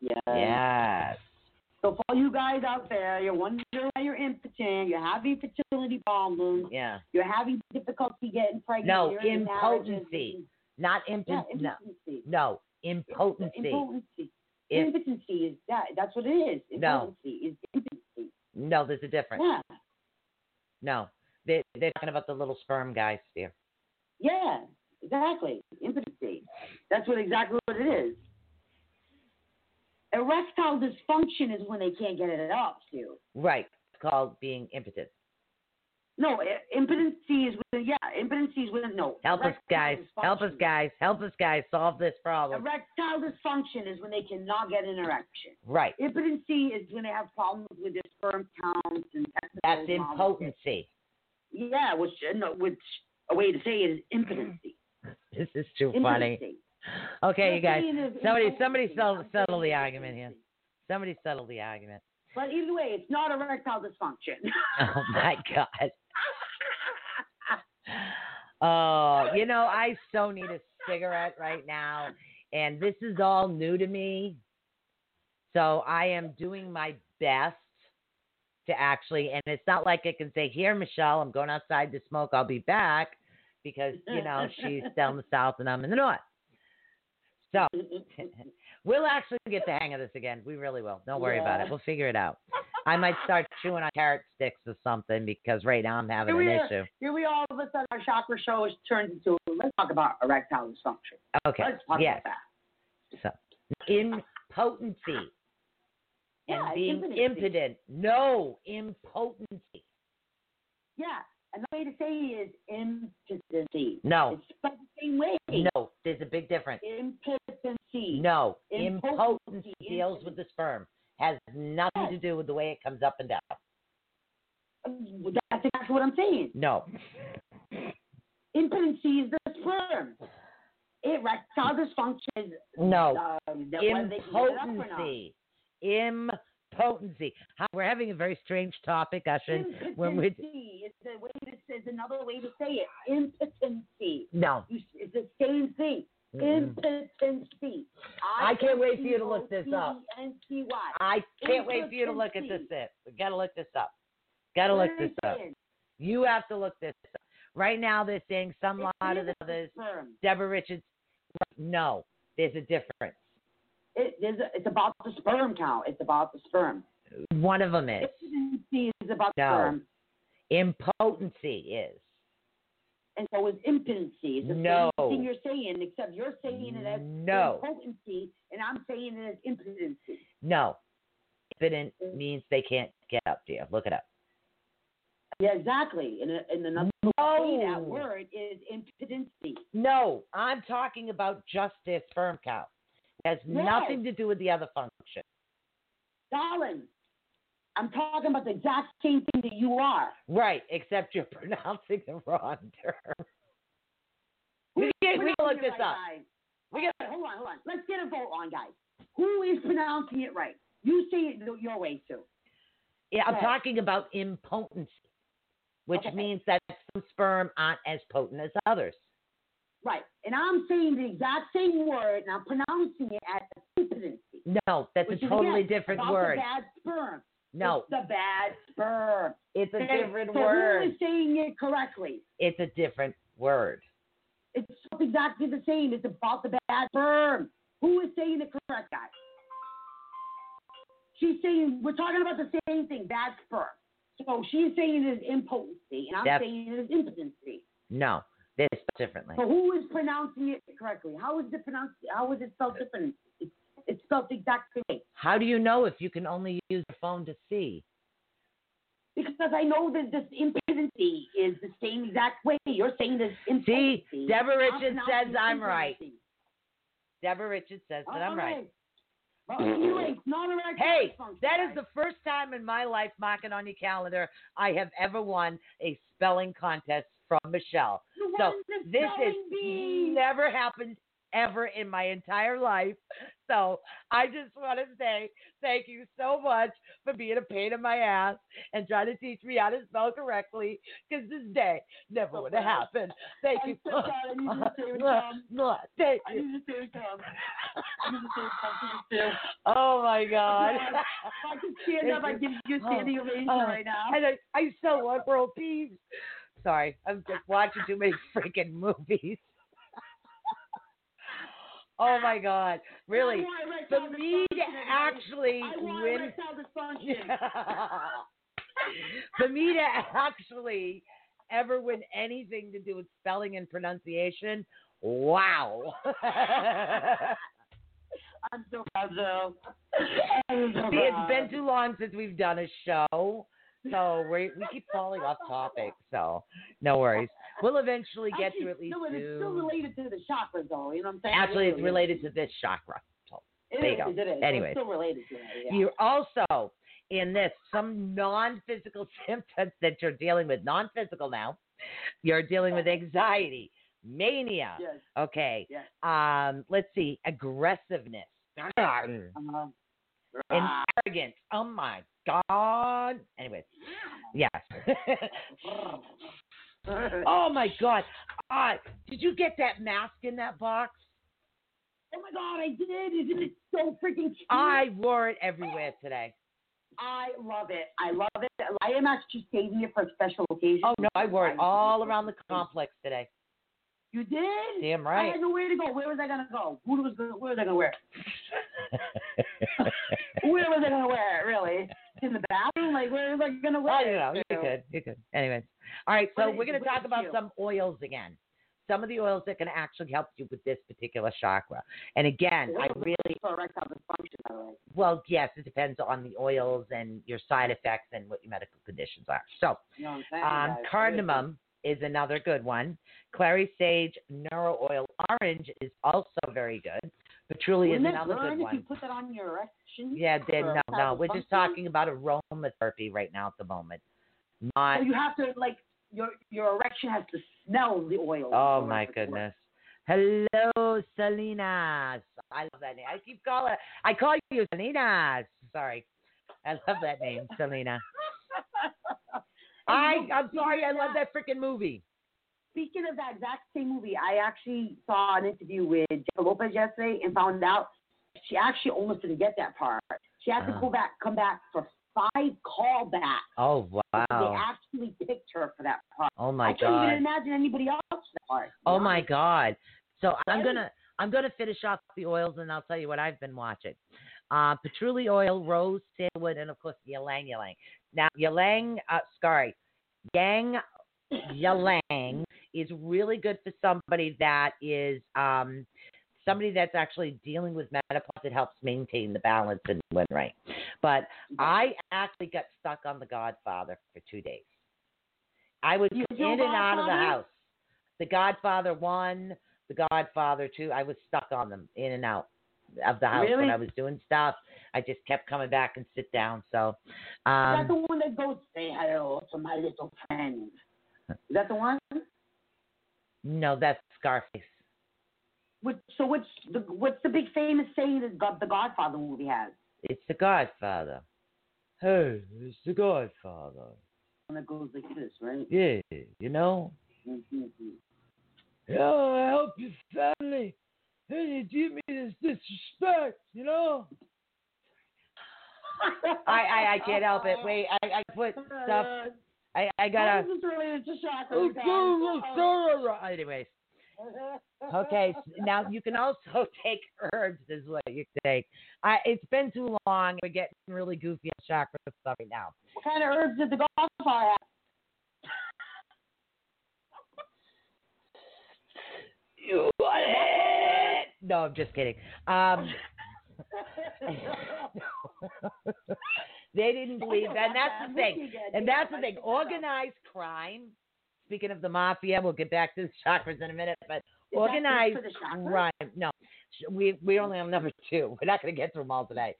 Yeah. Yes. So for all you guys out there, you're wondering why you're impotent, you're having fertility problems, Yeah. you're having difficulty getting pregnant. No, impotency. Not Yeah, impotent. no, impotency. no, impotency. Impotency. Im- impotency is that. That's what it is. No. Impotency is impotency. No, there's a difference. Yeah. No, they, they're talking about the little sperm guys here. Yeah. Exactly. Impotency. That's what exactly what it is. Erectile dysfunction is when they can't get it up, Stu. Right. It's called being impotent. No, impotency is when yeah, impotency is when no. Help us, guys. Help us, guys. Help us, guys. Solve this problem. Erectile dysfunction is when they cannot get an erection. Right. Impotency is when they have problems with their sperm counts and That's impotency. Yeah, which uh, no, which a way to say it is impotency. This is too funny. Okay, you guys. Somebody, somebody settle, settle the argument here. Somebody settle the argument. But either way, it's not erectile dysfunction. Oh my God. Oh, you know, I so need a cigarette right now, and this is all new to me. So I am doing my best to actually, and it's not like I can say, "Here, Michelle, I'm going outside to smoke. I'll be back." because you know she's down the south and I'm in the north. So we'll actually get the hang of this again. We really will. Don't worry about it. We'll figure it out. I might start chewing on carrot sticks or something because right now I'm having an are. issue. Here we all of a sudden our chakra show has turned into let's talk about erectile dysfunction. Okay. Let's talk Yes. about that. So impotency Yeah, and being impotency. impotent. No, impotency. Yeah. Another way to say it is impotency. No. It's spelled the same way. No, there's a big difference. Impotency. No, Impotency. impotency deals with the sperm. Has nothing to do with the way it comes up and down. Um, that's exactly what I'm saying. No. Impotency is the sperm. It erectile dysfunction is No. Um, that whether they can get it up or not. Impotency. Impotency. We're having a very strange topic, Ushin. When we Impotency is the way to is another way to say it. Impotency. no. You, it's the same thing. Mm-mm. Impotency. I can't wait for you to look this up. I can't wait for you to look at this. It. We gotta look this up. Gotta look this up. You have to look this up. Right now, they're saying some lot of the others. Deborah Richards. No, there's a difference. It, there's a, it's about the sperm count. It's about the sperm. One of them is Impotency is about No. sperm, impotency. Is and so is impotency. It's the No. same thing you're saying, except you're saying it as No. impotency, and I'm saying it as impotency. no. Impotent means they can't get up to you. Look it up. Yeah, exactly. And, uh, and another way that word is impotency. No, I'm talking about just their sperm count. It has Yes. nothing to do with the other function. Darling, I'm talking about the exact same thing that you are. Right, except you're pronouncing the wrong term. Can, we can look this right, up. guys? We can, Hold on, hold on. Let's get a vote on, guys. Who is pronouncing it right? You say it your way, too. yeah, I'm talking about impotency, which Okay. means that some sperm aren't as potent as others. Right. And I'm saying the exact same word, and I'm pronouncing it as impotency. No, that's a totally again, different word. Bad sperm. No, It's the bad sperm. it's a Okay? different so word. Who is saying it correctly? It's a different word. It's exactly the same. It's about the bad sperm. Who is saying it correct, guys? She's saying we're talking about the same thing, bad sperm. So she's saying it is impotency, and I'm Yep. saying it is impotency. No, this differently. So who is pronouncing it correctly? How is it pronounced? How is it spelled different? It's, spelled the exact same way. How do you know if you can only use the phone to see? Because I know that this impotency is the same exact way. You're saying this impotency. See, Deborah Richards says I'm right. Deborah Richards says that I'm right. Well, anyway, Hey, that is the first time in my life, mark it on your calendar, I have ever won a spelling contest from Michelle. So this is never happened ever in my entire life. So I just want to say thank you so much for being a pain in my ass and trying to teach me how to spell correctly because this day never oh, would have happened. Thank I'm you. so proud. I need you to say it, Tom. Thank I you. to say it, Tom. I need to say it, Tom. Oh my God. I could stand up, I'd give you a standing ovation Oh, right oh. now. And I, I so want world peace. Sorry, I'm just watching too many freaking movies. Oh my God, really? For me to actually win, for me to actually ever win anything to do with spelling and pronunciation, wow. I'm so proud, so See, it's been too long since we've done a show. So we we keep falling off topic. So no worries. We'll eventually get Actually, to at least no, it's still related to the chakras, though. You know what I'm saying? Actually, it's related to this chakra. So It there you go. It is. Anyways. It's still related to that. Yeah. you're also in this some non-physical symptoms that you're dealing with. Non-physical now. You're dealing with anxiety, mania. Yes. Okay. Yes. Um. Let's see. Aggressiveness. And Uh-huh. Ah. arrogance. Oh my God. Anyways. Yes. oh my God. Uh, did you get that mask in that box? Oh my God, I did! Isn't it so freaking cute? I wore it everywhere today. I love it. I love it. I am actually saving it for a special occasion. Oh no, I wore it all around the complex today. You did? Damn right. I had nowhere to go. Where was I gonna go? Who was gonna, where was I gonna wear? it? where was I gonna wear it? Really? In the bathroom? Like where was I gonna wear Oh, it? you know, you could, you could. Anyways, all right. So What we're going to talk about you? some oils again. Some of the oils that can actually help you with this particular chakra. And again, I really erectile dysfunction, by the way. well, yes, it depends on the oils and your side effects and what your medical conditions are. So, You know what I'm saying? um, cardamom is another good one. Clary sage, neroli oil, orange is also very good. Patchouli is Wouldn't it another good if you one. put that on your erection? Yeah, then no, no, we're just talking about aromatherapy right now at the moment. Not So you have to like your your erection has to smell the oil. Oh my goodness. Hello, Salinas. I love that name. I keep calling. I call you Salinas. Sorry, I love that name, Selena. I I'm sorry. I love that freaking movie. Speaking of that exact same movie, I actually saw an interview with Jennifer Lopez yesterday and found out she actually almost didn't get that part. She had to Uh-huh. go back, come back for five callbacks. Oh wow! They actually picked her for that part. Oh my god. I couldn't even imagine anybody else for that part. Oh my god. So I'm gonna I'm gonna finish off the oils and I'll tell you what I've been watching. Uh, patchouli oil, rose, sandalwood, and of course ylang ylang. Now ylang, uh, sorry, yang ylang is really good for somebody that is um, somebody that's actually dealing with menopause. It helps maintain the balance and win right. But I actually got stuck on The Godfather for two days. I was You in and out of the house. The Godfather one, The Godfather two. I was stuck on them in and out of the house when I was doing stuff. I just kept coming back and sit down. So, Is that um, the one that goes say hello to my little friend? Is that the one? No, that's Scarface. What, so what's the what's the big famous saying that God, the Godfather movie has? It's The Godfather. Hey, it's The Godfather. One that goes like this, right? Yeah, you know. Mm-hmm. Yeah, I help your family. And you give me this disrespect, you know? I, I, I can't help it. Wait, I, I put stuff. I, I How gotta. is this related to chakras, Oh, guys? go, go, go. Anyways, okay. Now you can also take herbs, is what you take. I, it's been too long. We're getting really goofy on chakra stuff right now. What kind of herbs did the Godfather have? You want it? No, I'm just kidding. Um, they didn't believe, that. and that's the thing. And that's the thing. Organized crime. Speaking of the mafia, we'll get back to the chakras in a minute. But organized crime. No, we we only on number two. We're not going to get through them all today.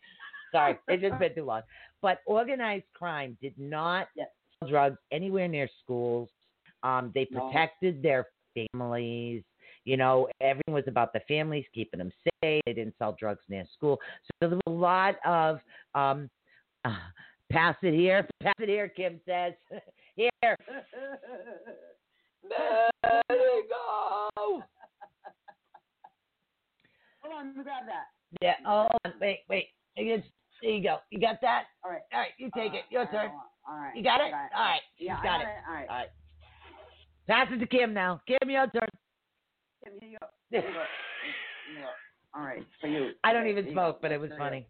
Sorry, it's just been too long. But organized crime did not Yes. sell drugs anywhere near schools. Um, they No. protected their families. You know, everything was about the families, keeping them safe. They didn't sell drugs near school. So there was a lot of um, uh, pass it here, pass it here. Kim says, here. Let it go. Hold on, grab that. Yeah. Oh, hold on. wait, wait. It's, there you go. You got that? All right. All right, you take it. Your All turn. All right. You got it? All right. Yeah, She's I got it. All right. All right. Pass it to Kim now. Kim, your turn. Go. Here you go. Here you go. All right, for you. I don't even smoke, but it was funny.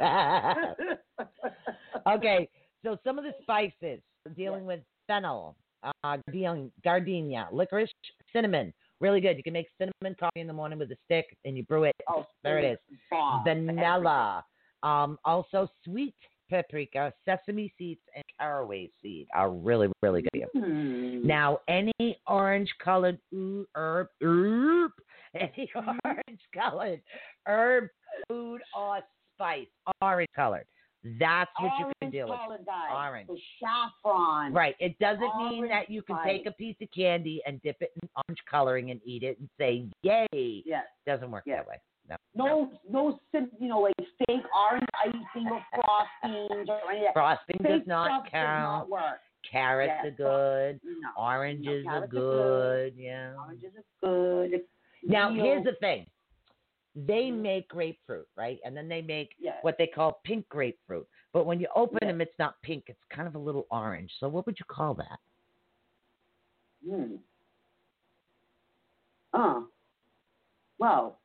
okay, so some of the spices dealing with fennel, uh, gardenia, gardenia, licorice, cinnamon. Really good. You can make cinnamon coffee in the morning with a stick and you brew it. Oh, There it is. bomb. Vanilla. Um, also, sweet paprika, sesame seeds, and caraway seed are really, really good. Hmm. Now, any orange colored herb, herb, any Mm-hmm. orange colored herb, food, or spice, orange colored. That's what you can Orange deal with. dye. Orange. So saffron. Right. It doesn't mean that you can spice. take a piece of candy and dip it in orange coloring and eat it and say, yay. Yes. Doesn't work Yeah. that way. No. No, no, sim- you know, like fake orange icing or frostings or any of that. Frosting Fake does not stuff Does count. not work. Carrots Yeah, are good. No. Oranges No, are carrots are good. good. Yeah. Oranges are good. Now, here's the thing. They Mhm. make grapefruit, right? And then they make yeah. what they call pink grapefruit. But when you open Yeah. them, it's not pink. It's kind of a little orange. So what would you call that? Hmm. Uh. Well,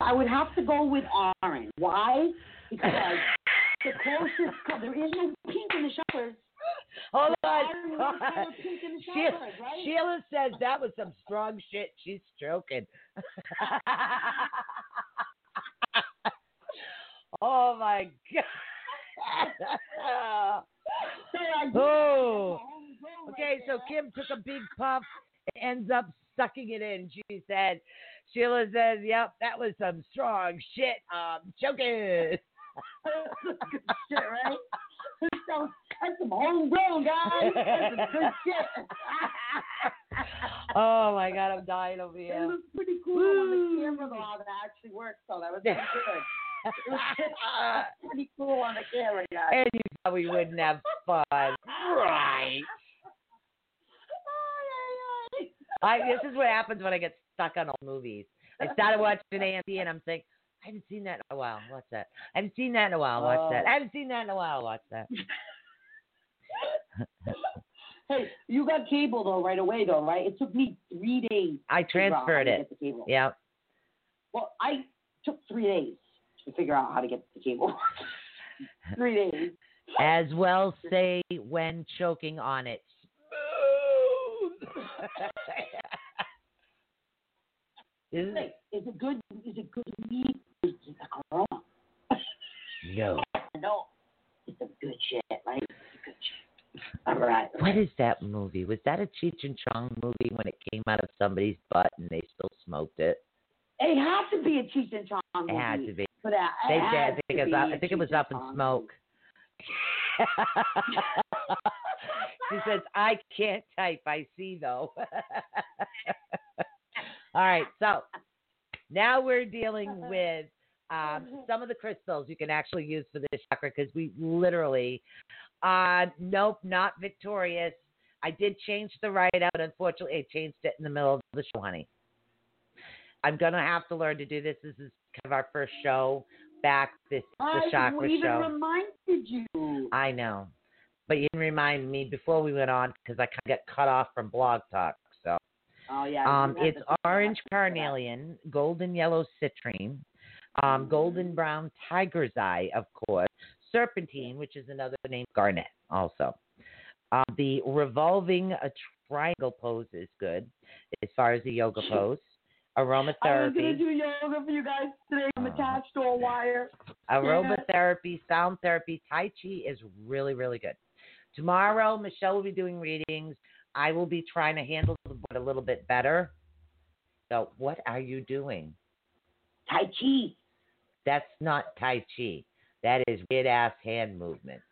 I would have to go with orange. Why? Because the closest color, there is no pink in the showers. Hold on. iron hold would have on. pink in the Sheila, right? Sheila says that was some strong shit. She's stroking. oh my god. So I guess oh. Okay, so. Kim took a big puff and ends up sucking it in. She said, Sheila says, yep, that was some strong shit. Um, choking. Good shit, right? So, that's some homegrown, guys. That's some good shit. oh my God, I'm dying over It here. was pretty cool on the camera, though, that actually works, so that was pretty good. It was uh, pretty cool on the camera, guys. And you thought we wouldn't have fun. Right. I, this is what happens when I get stuck on old movies. I started watching AMC and I'm thinking, I haven't seen that in a while. Watch that. I haven't seen that in a while. Watch that. I haven't seen that in a while. Watch that. Hey, you got cable though right away though, right? It took me three days. I to figure out how transferred it. Get the cable. Yeah. Well, I took three days to figure out how to get the cable. three days. As well say when choking on it. Is Hey, is it good? Is it good to corona? No. No, it's a good shit, right? It's a good shit. All right. What is that movie? Was that a Cheech and Chong movie when it came out of somebody's butt and they still smoked it? It had to be a Cheech and Chong movie It had to be. for that. They did. I think, it was up, I think it was up in smoke. she says, I can't type. I see, though. All right. So now we're dealing with um, some of the crystals you can actually use for this chakra because we literally, uh, nope, not victorious. I did change the write out. Unfortunately, I changed it in the middle of the show, honey. I'm going to have to learn to do this. This is kind of our first show back, this the I chakra even show. reminded you. I know. But you didn't remind me before we went on because I kind of got cut off from Blog Talk. So Oh yeah. um, it's to think about orange that for that. carnelian, golden yellow citrine, um, golden brown tiger's eye, of course, serpentine, which is another name, garnet, also. Um, the revolving a triangle pose is good as far as the yoga pose. Aromatherapy. I was gonna do yoga for you guys today. I'm Uh-huh. attached to a wire. aromatherapy, sound therapy, Tai Chi is really, really good. Tomorrow, Michelle will be doing readings. I will be trying to handle the board a little bit better. So, what are you doing? Tai Chi. That's not Tai Chi. That is weird ass hand movements.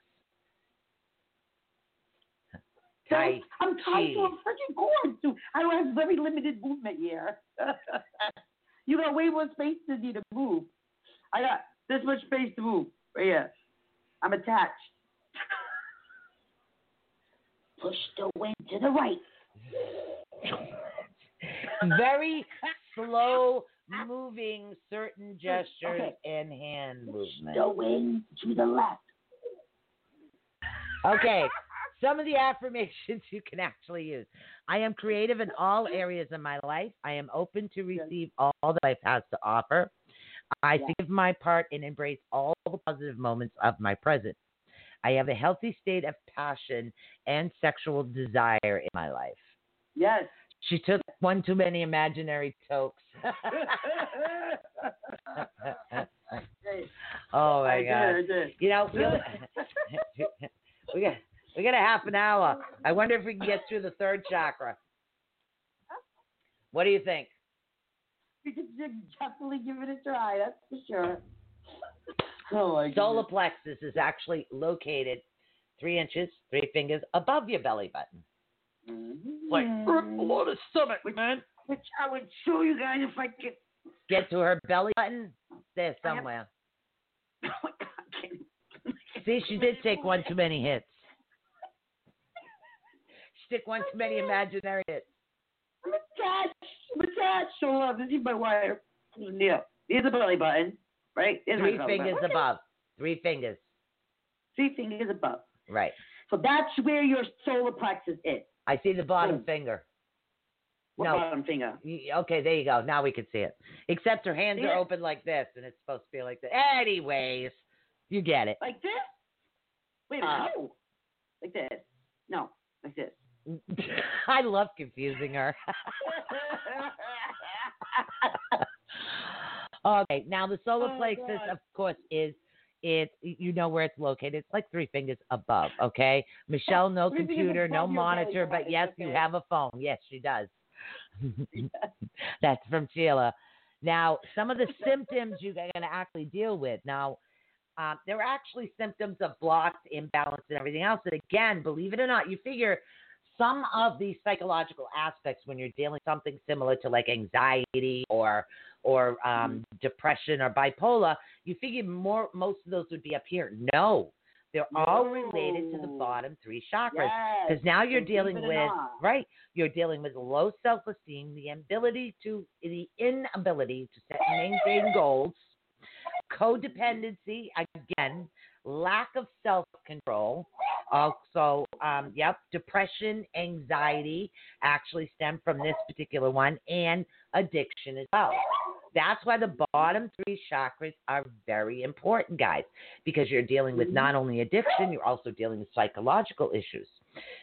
Tai I'm tied to a freaking cord. So I don't have very limited movement here. you got way more space than me to move. I got this much space to move. Right here. I'm attached. Push the wind to the right. Very slow moving certain gestures Okay. and hand movements. wind to the left. Okay, some of the affirmations you can actually use. I am creative in all areas of my life. I am open to receive all that life has to offer. I Yes. forgive my part and embrace all the positive moments of my present. I have a healthy state of passion and sexual desire in my life. Yes. She took one too many imaginary tokes. oh my I god. did, I did. You know, we got we got a half an hour. I wonder if we can get through the third chakra. What do you think? We could definitely give it a try, that's for sure. Oh my Solar goodness. plexus is actually located three inches, three fingers above your belly button. Like Mhm. below the stomach, man. Which I would show you guys if I could. Get to her belly button. There somewhere. Oh my God, See, she did take one too many hits. She took one too many imaginary hits. I'm attached. I'm attached. So love. This is my wire. Yeah. Here's the belly button. Right? Here's my Three belly fingers button. above. Three fingers. Three fingers above. Right. So that's where your solar plexus is. I see the bottom Boom. finger. What No. bottom finger? Okay, there you go. Now we can see it. Except her hands See are it? open like this, and it's supposed to be like this. Anyways, you get it. Like this? Wait Uh. no. Like this. No, like this. I love confusing her. okay, now the solar Oh, plexus, of course, is it's you know where it's located. It's like three fingers above. Okay, Michelle, no computer, no above your belly monitor, but yes, you have a phone. Yes, she does. That's from Sheila. Now, some of the symptoms you're going to actually deal with. Now, uh, there are actually symptoms of blocks, imbalance, and everything else. And again, believe it or not, you figure some of these psychological aspects when you're dealing with something similar to like anxiety or or um, depression or bipolar, you figure more most of those would be up here. No, they're all related to the bottom three chakras. Yes. Because now you're believe dealing with right. You're dealing with low self-esteem, the ability to the inability to set and maintain goals, codependency again, lack of self-control. Also, um, yep, depression, anxiety actually stem from this particular one, and addiction as well. That's why the bottom three chakras are very important, guys, because you're dealing with not only addiction, you're also dealing with psychological issues.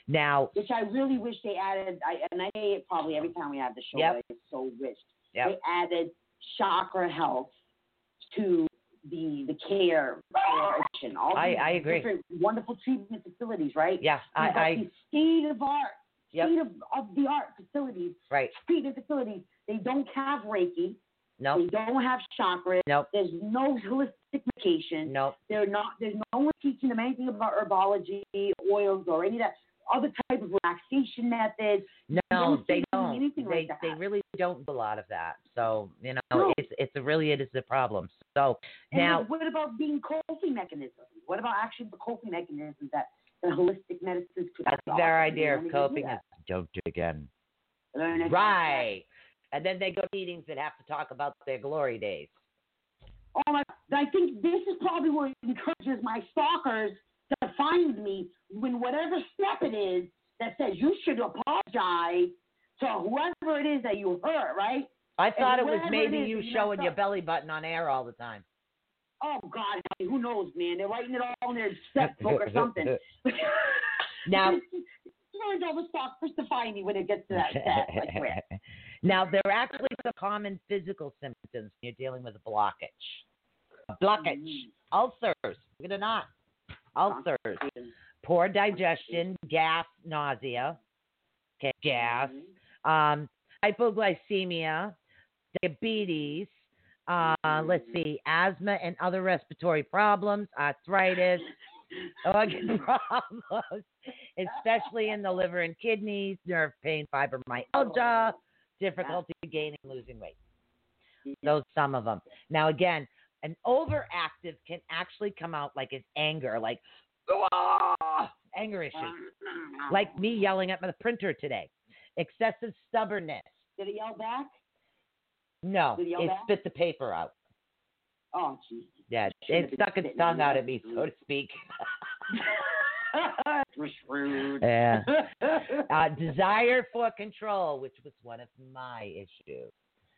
Now, Which I really wish they added, I, and I say it probably every time we have the show, Yep. but I so wish Yep. they added chakra health to the the care for. All I- I agree. Different wonderful treatment facilities, right? yeah, I, I these state of art, Yep. state of, of the art facilities, right. treatment facilities. They don't have Reiki. No, They don't have chakras. Nope. There's no holistic medication. no, They're not. There's no one teaching them anything about herbology, oils, or any of that other type of relaxation methods. no, they. Anything They like that. they really don't do a lot of that. So you know, No. it's it's a really it is a problem. So And now, what about being coping mechanisms? What about actually the coping mechanisms that the holistic medicines could that's their idea of do coping is don't do it again. Right. And then they go to meetings and have to talk about their glory days. Oh my! I think this is probably what encourages my stalkers to find me when whatever step it is that says you should apologize to whoever it is that you hurt, right? I thought it was whatever it maybe you showing your belly button on air all the time. Oh God, who knows, man? They're writing it all in their step book or something. Now- Learned all the stalkers to me when it gets to that step. Now, there are actually some common physical symptoms when you're dealing with a blockage. Blockage, Mm. ulcers, believe it or not, ulcers, poor digestion, gas, nausea, okay, gas, um, hypoglycemia, diabetes, uh, let's see, asthma and other respiratory problems, arthritis, organ problems, especially in the liver and kidneys, nerve pain, fibromyalgia, difficulty gaining, and losing weight. Those some of them. Now again, an overactive can actually come out like an anger, like anger issues, like me yelling at my printer today. Excessive stubbornness. Did it yell back? No, Did it yell it back? spit the paper out. Oh, jeez. Yeah, it stuck its tongue out at me, so to speak. Yeah. Uh, desire for control, which was one of my issues.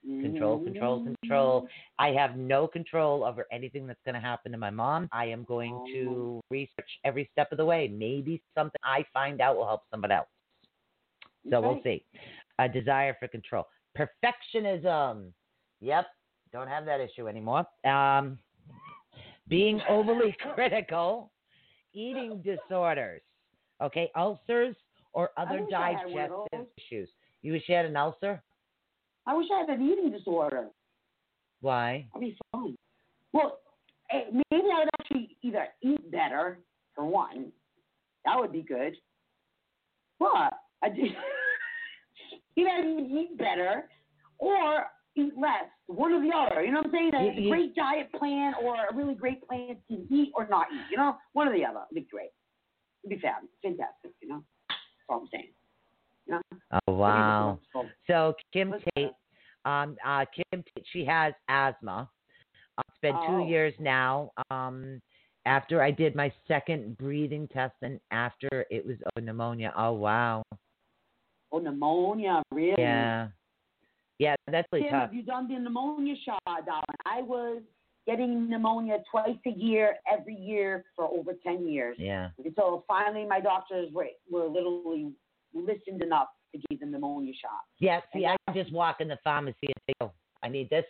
Control, control, Mm-hmm. control. I have no control over anything that's going to happen to my mom. I am going Oh. to research every step of the way. Maybe something I find out will help somebody else. So we'll see. A desire for control. Perfectionism. Yep. Don't have that issue anymore. Um, being overly critical. Eating disorders. Okay. Ulcers or other wish I had one of digestive issues. You wish you had an ulcer? I wish I had an eating disorder. Why? That'd be fun. Well, eh, maybe I would actually either eat better, for one. That would be good. What? I do. either eat better or eat less. One or the other. You know what I'm saying? A great diet plan or a really great plan to eat or not eat. You know? One or the other. It'd be great. It'd be fab. Fantastic. You know? That's all I'm saying. Oh wow. So, So Kim Tate, um, uh, Kim Tate, she has asthma. Uh, It's been Oh. two years now. Um, after I did my second breathing test, and after it was oh, pneumonia. Oh wow. Oh, pneumonia, really? Yeah. Yeah, that's really Tim, tough. have you done the pneumonia shot, darling? I was getting pneumonia twice a year, every year for over 10 years. Yeah. Until finally my doctors were, were literally listened enough to give the pneumonia shot. Yeah, see, And I just walk in the pharmacy and say, oh, I need this.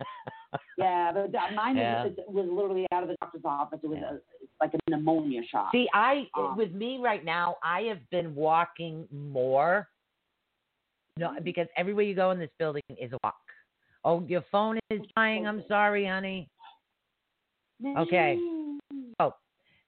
Yeah, but that- mine Yeah. was, was literally out of the doctor's office. It was Yeah. a, like a pneumonia shot. See, I Um, with me right now, I have been walking more. No, because everywhere you go in this building is a walk. Oh, your phone is dying. I'm sorry, honey. okay. Oh,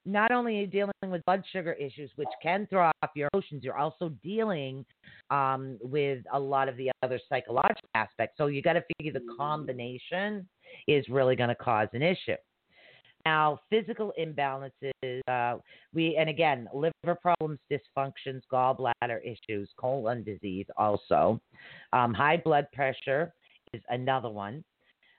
not only are you dealing with blood sugar issues, which can throw off your emotions, you're also dealing um, with a lot of the other psychological aspects. So you got to figure the combination is really going to cause an issue. Now, physical imbalances, uh, we and again, liver problems, dysfunctions, gallbladder issues, colon disease, also, um, high blood pressure is another one.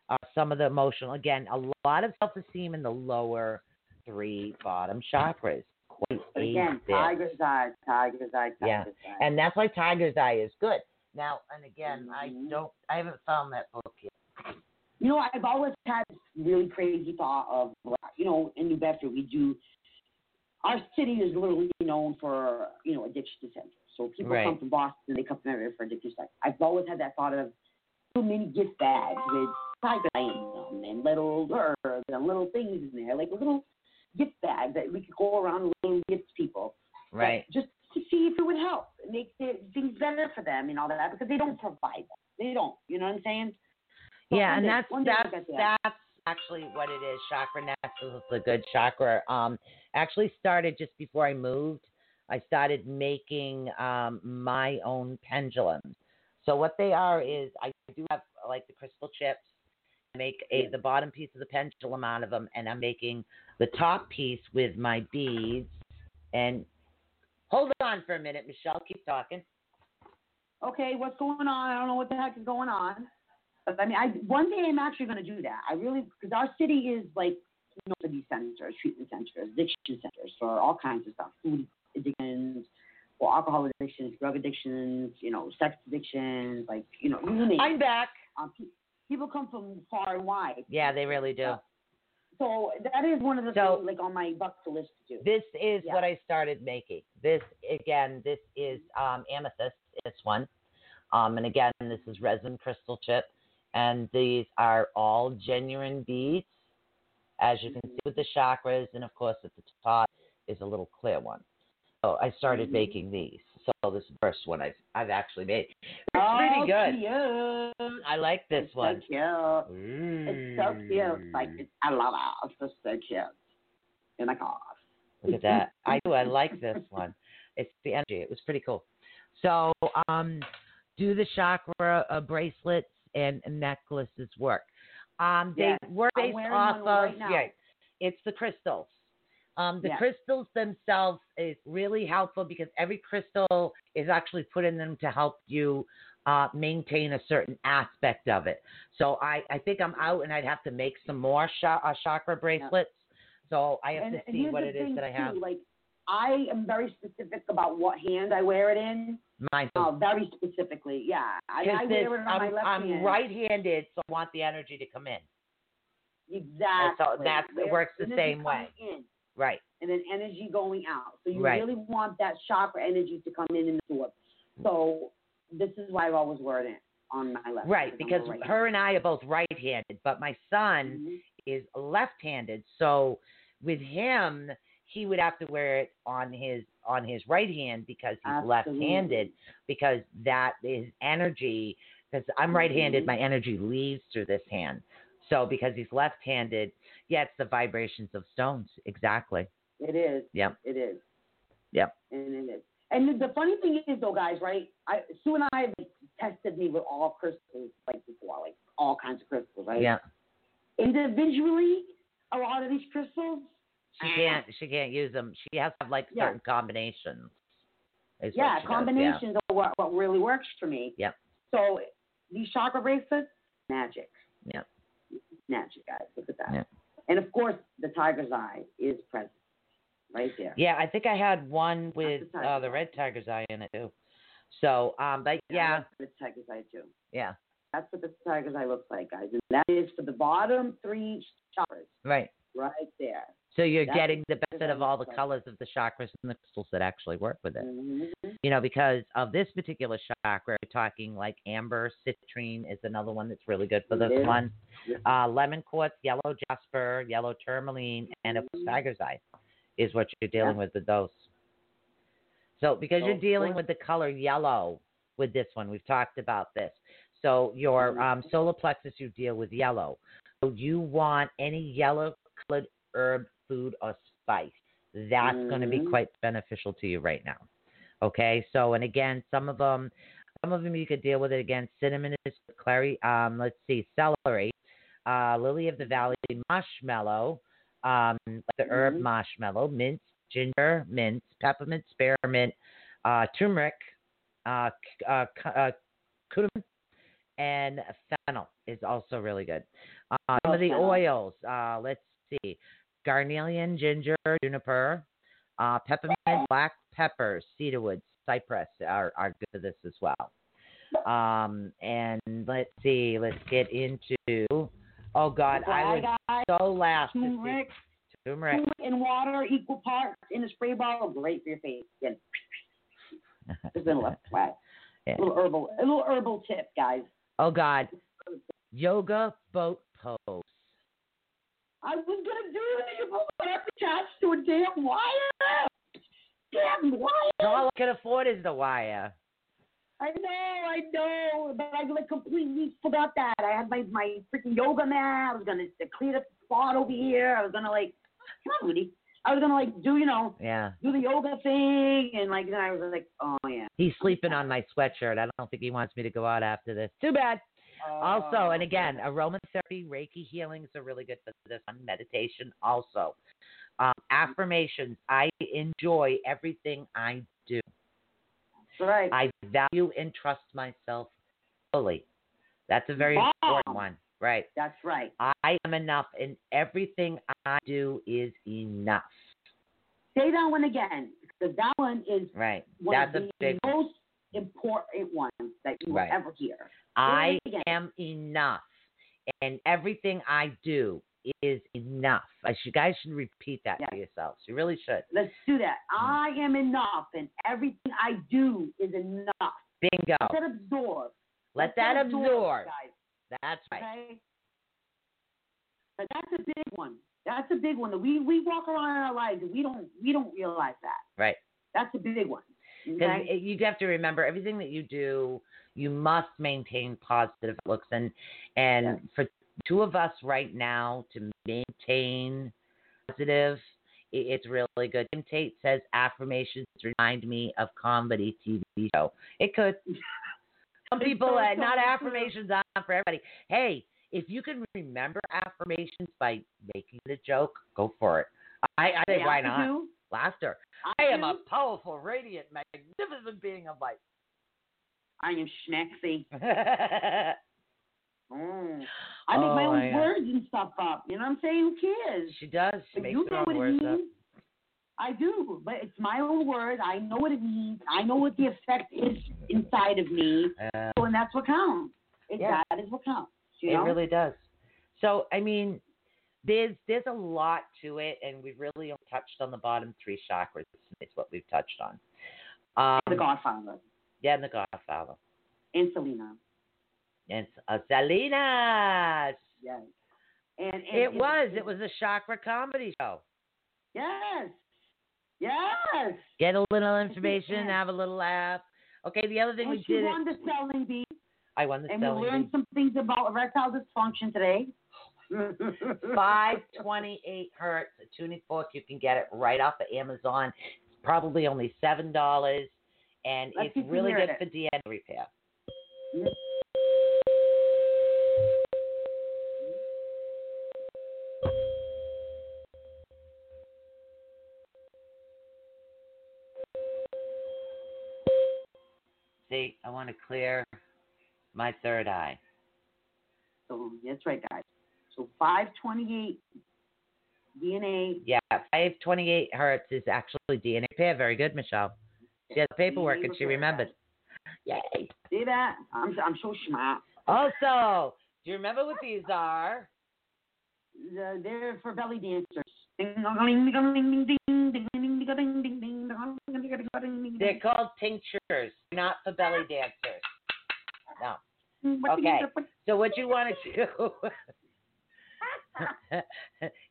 Uh, some of the emotional, again, a lot of self-esteem in the lower three bottom chakras. Quite Again, tiger's eye, tiger's eye, tiger's Yeah. eye. and that's why Tiger's Eye is good. Now, and again, I Mhm. don't, I haven't found that book yet. You know, I've always had this really crazy thought of, you know, in New Bedford, we do, our city is literally known for, you know, addiction centers. So people Right. come from Boston, they come from everywhere for addiction centers. I've always had that thought of too many gift bags with tiger them and little herbs and little things in there, like a little gift bag that we could go around and little gift people. Right. Just to see if it would help, make the, things better for them and all that, because they don't provide that. They don't. You know what I'm saying? So yeah, and day- that's one day we'll that's that. that's actually what it is. Chakra Nexus is a good chakra. Um, actually started just before I moved. I started making um my own pendulums. So what they are is I do have like the crystal chips. Make a the bottom piece of the pendulum out of them, and I'm making the top piece with my beads. And hold on for a minute, Michelle. Keep talking. okay, what's going on? I don't know what the heck is going on. But I mean, I one day I'm actually going to do that. I really because our city is like you know, city centers, treatment centers, addiction centers for all kinds of stuff, food addictions, or alcohol addictions, drug addictions, you know, sex addictions, like you know, you name I'm back. Um, people come from far and wide. Yeah, they really do. So that is one of the So- things like on my bucket list to do. This is Yeah. what I started making. This again, this is um, amethyst. This one, um, and again, this is resin crystal chip, and these are all genuine beads, as you can see with the chakras, and of course at the top is a little clear one. So I started Mhm. making these. So this first one I've I've actually made. It's oh, pretty good. Cute. I like this It's one. So cute. It's so cute. Like Mm. it's, I love it. It's just so cute. Oh my. Look at that. I do. I like this one. It's the energy. It was pretty cool. So, um, do the chakra uh, bracelets and necklaces work? Um, they Yes, work based off one right yeah, it's the crystals. Um, the Yes. crystals themselves is really helpful because every crystal is actually put in them to help you uh, maintain a certain aspect of it. So I, I think I'm out and I'd have to make some more uh, chakra bracelets. So I have and, to see what it is that I have. Too, like I am very specific about what hand I wear it in. Mine Uh, very specifically, yeah. I, I wear it on I'm, my left I'm hand. right-handed, so I want the energy to come in. Exactly. so that's- it works the same way. In, Right. and then energy going out. So you Right. really want that chakra energy to come in and absorb. So this is why I've always worn it on my left. Right, because right her and I are both right-handed, but my son Mhm. is left-handed. So with him, he would have to wear it on his on his right hand because he's left-handed because that is energy because I'm right-handed, Mhm. my energy leaves through this hand. So because he's left-handed, yeah, it's the vibrations of stones. Exactly. It is. Yep. It is. Yep. And it is. And the funny thing is, though, guys, right? I, Sue and I have tested me with all crystals like before, like all kinds of crystals, right? Yeah. Individually, a lot of these crystals. She can't. She can't use them. She has to have like Yeah. certain combinations. Yeah, does, combinations are what, what really works for me. Yep. So these chakra bracelets, magic. Yep. Magic, guys. Look at that. Yep. And of course, the tiger's eye is present right there. Yeah, I think I had one with the uh, the red tiger's eye in it too. So, um, but yeah, That's what the tiger's eye too. yeah, That's what the tiger's eye looks like, guys. And that is for the bottom three chakras, right. right there. So you're That's getting the benefit of all the colors of the chakras and the crystals that actually work with it. Mhm. You know, because of this particular chakra, we're talking like amber, citrine is another one that's really good for this Yeah. one. Uh, lemon quartz, yellow jasper, yellow tourmaline, and of course Mhm. tiger's eye is what you're dealing Yeah. with with those. So because So, you're dealing with the color yellow with this one, we've talked about this. So your Mhm. um, solar plexus, you deal with yellow. So you want any yellow colored herb, food, or spice. That's going to be quite beneficial to you right now. Okay. So and again, some of them, some of them you could deal with it again. Cinnamon is clary. Um, let's see, celery, uh, lily of the valley, marshmallow, um, like the herb Mhm. marshmallow, mint, ginger, mint, peppermint, spearmint, uh, turmeric, uh, uh, uh, and fennel is also really good. Uh, some of the oils, uh, let's see, carnelian, ginger, juniper, uh, peppermint, black pepper, cedarwood, cypress are, are good for this as well. Um, and let's see, let's get into. Oh God, I was so to turmeric, turmeric. and water equal parts in a spray bottle. Great for your face. Again, just a little flat. Yeah. A little herbal, a little herbal tip, guys. Oh God, yoga boat pose. I was gonna do it, but I'm attached to a damn wire. Damn wire. All I can afford is the wire. I know, I know, but I like completely forgot that. I had my my freaking yoga mat. I was gonna clean up the spot over here. I was gonna like, come on, Rudy. I was gonna like do you know Yeah, do the yoga thing and like then I was like, oh yeah. he's sleeping on my sweatshirt. I don't think he wants me to go out after this. Too bad. Also, and again, aromatherapy, Reiki healings are really good for this one. Meditation also. Um, affirmations. I enjoy everything I do. Right. I value and trust myself fully. That's a very Wow. important one. Right. That's right. I am enough, and everything I do is enough. Say that one again because that one is Right. one That's of a the one. most important ones that you will Right. ever hear. I am enough, and everything I do is enough. I should, guys should repeat that Yeah. to yourselves. You really should. Let's do that. Hmm. I am enough, and everything I do is enough. Bingo. Let that absorb. Let that absorb. guys. That's right. Okay. But that's a big one. That's a big one. that We we walk around in our lives and we don't we don't realize that. Right. That's a big one. Because Okay. you have to remember everything that you do, you must maintain positive looks. And and Yes. for two of us right now to maintain positive, it's really good. Tim Tate says affirmations remind me of comedy TV show. It could. Some people, uh, not affirmations on for everybody. Hey, if you can remember affirmations by making it a joke, go for it. I, I say, Yeah, why not? Laughter. I am a powerful, radiant, magnificent being of light. I am schmexy. Mm. I make my Oh, own yeah. words and stuff up. You know what I'm saying? Who cares? she does. She But makes you her know own what it words means. up. I do, but it's my own word. I know what it means. I know what the effect is inside of me, Uh, and that's what counts. It, Yeah. That is what counts. You it know? really does. So, I mean, there's there's a lot to it, and we've really only touched on the bottom three chakras. It's what we've touched on. Um, the Godfather yeah, and the Godfather. and Selena. And uh, Selena. Yes. And, and It was. It was a chakra comedy show. Yes. Yes. Get a little information, Yeah. have a little laugh. Okay, the other thing And we she did. won the spelling bee, I won the and we learned bee. some things about erectile dysfunction today. 528 hertz, a tuning fork. You can get it right off of Amazon. It's probably only seven dollars, and Let's it's really good it. for DNA repair. See, I want to clear my third eye. So that's right, guys. So 528 DNA. Yeah, 528 hertz is actually DNA pair. Very good, Michelle. She had the paperwork DNA and she remembered. Yay. See that? I'm, I'm so smart. Also, do you remember what these are? The, they're for belly dancers. They're called tingshas, not for belly dancers. No. Okay. So what you want to do?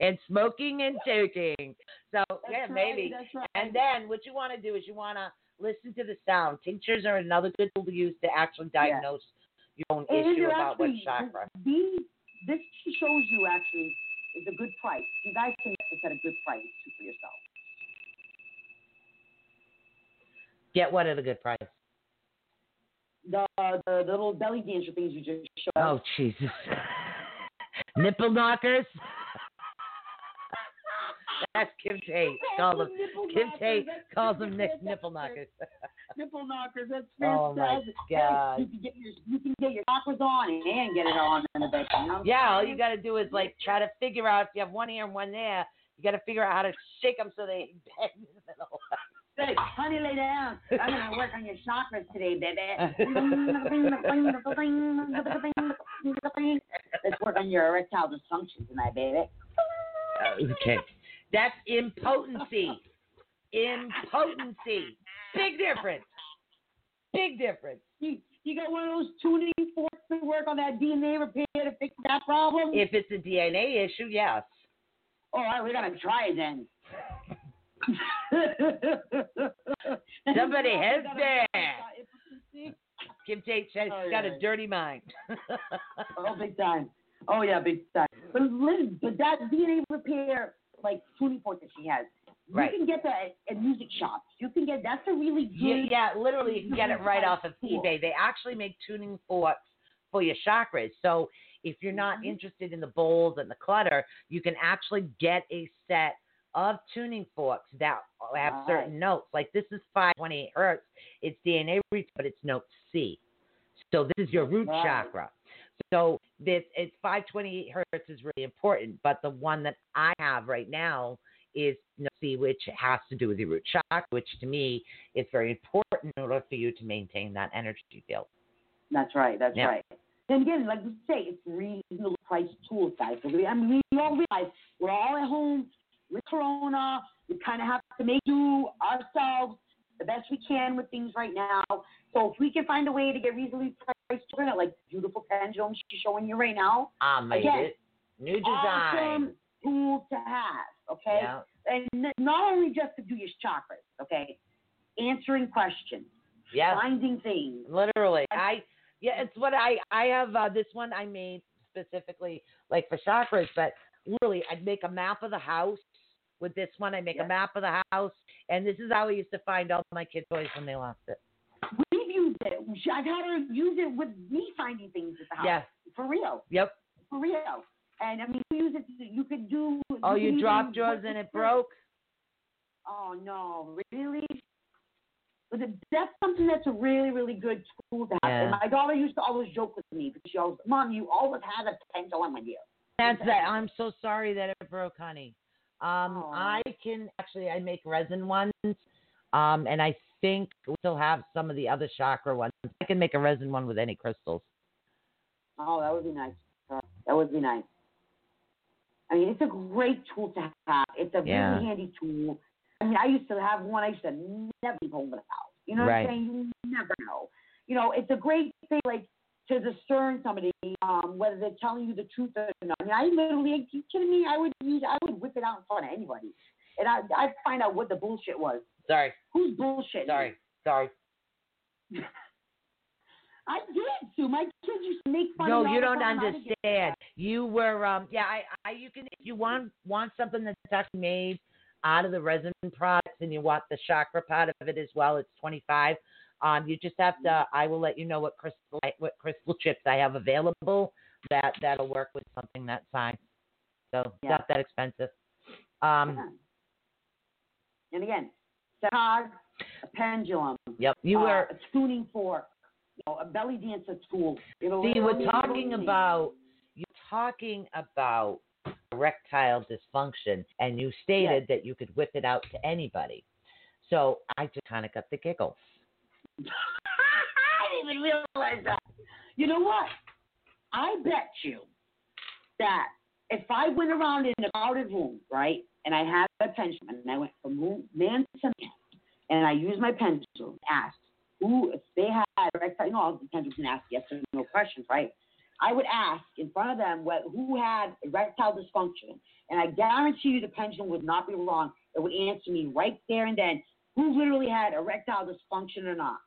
and smoking and toking. So That's yeah, right, maybe. That's right. And then what you want to do is you want to listen to the sound. Tingshas are another good tool to use to actually diagnose your own And issue about what actually- chakra. These, this shows you actually is a good price. You guys can get this at a good price for yourself. Get what at a good price. The, the the little belly dancer things you just showed. Oh Jesus. Nipple knockers. That's Kim Tate. Call them Kim Tate calls them nip- nipple knockers. Nipple knockers. That's Oh, my fantastic. God. you can get your you can get your knockers on and get it on in the bed. You know Yeah, all you got to do is like try to figure out if you have one here and one there. You got to figure out how to shake them so they bend in the middle. Say, honey, lay down. I'm gonna work on your chakras today, baby. Let's work on your erectile dysfunction tonight, baby. Okay, that's impotency. Impotency. Big difference. Big difference. You, you got one of those tuning forks to work on that DNA repair to fix that problem? If it's a DNA issue, yes. Oh, all right, we gotta try it then. Somebody has that. Kim Tate says Oh, she's got yeah. a dirty mind. Oh, big time. Oh yeah, big time. But Liz, but that DNA repair like tuning fork that she has, you Right. can get that at, at music shops. You can get that's a really Yeah, good. yeah, literally, you can get it right off of Cool. eBay. They actually make tuning forks for your chakras. So if you're not Mhm. interested in the bowls and the clutter, you can actually get a set of tuning forks that have Right. certain notes. Like this is 528 hertz. It's DNA reach, but it's note C. So this is your root Right. chakra. So this it's 528 hertz is really important, but the one that I have right now is note C, which has to do with your root chakra, which to me is very important in order for you to maintain that energy field. That's right. That's Yeah. right. And again, like we say, it's reasonable price tools, guys. I mean, we all realize we're all at home with Corona. We kind of have to make do ourselves the best we can with things right now. So if we can find a way to get reasonably priced together, like beautiful pendulum she's showing you right now, I made Again, it. New design. awesome tool to have. Okay. Yeah. And not only just to do your chakras. Okay. Answering questions, Yeah. finding things. Literally. I yeah, it's what I I have uh, this one I made specifically like for chakras, but literally I'd make a map of the house with this one. I make Yeah. a map of the house, and this is how I used to find all my kids' toys when they lost it. We've used it. I've had her use it with me finding things at the house. Yeah. For real. Yep. For real. And I mean, you use it. You could do. Oh, you dropped yours and it broke. Oh no, really? That's something that's a really, really good tool to have. Yeah. And my daughter used to always joke with me because she always, Mom, you always had a pendulum with you. That's that. I'm so sorry that it broke, honey. Um, I can actually I make resin ones, um, and I think we still have some of the other chakra ones. I can make a resin one with any crystals. Oh, that would be nice. That would be nice. I mean, it's a great tool to have. It's a Yeah. really handy tool. I mean, I used to have one. I used to never leave home without. You know what Right. I'm saying? You never know. You know, it's a great thing, like to discern somebody, um, whether they're telling you the truth or not. I mean, I literally, are you kidding me? I would use, I would whip it out in front of anybody, and I, I'd find out what the bullshit was. Sorry, Who's bullshit? sorry, sorry. I did, Sue. My kids used to make fun No, of me you don't time. I didn't get understand. You were um yeah, I, I you can if you want want something that's actually made out of the resin products and you want the chakra part of it as well, it's twenty five. Um you just have to I will let you know what crystal what crystal chips I have available that that'll work with something that size. So Yeah. not that expensive. Um Yeah. And again, sag, a pendulum, yep. You uh, were a tuning fork, you know, a belly dancer tool. It'll See, we're talking about you're talking about erectile dysfunction, and you stated that you could whip it out to anybody. So I just kind of got the giggles. I didn't even realize that. You know what? I bet you that if I went around in a crowded room, right, and I had a pendulum, and I went from room, man to man, and I used my pendulum, asked who, if they had erectile, you know, all the pendulums can ask yes or no questions, right? I would ask in front of them what, who had erectile dysfunction, and I guarantee you the pendulum would not be wrong. It would answer me right there and then who literally had erectile dysfunction or not.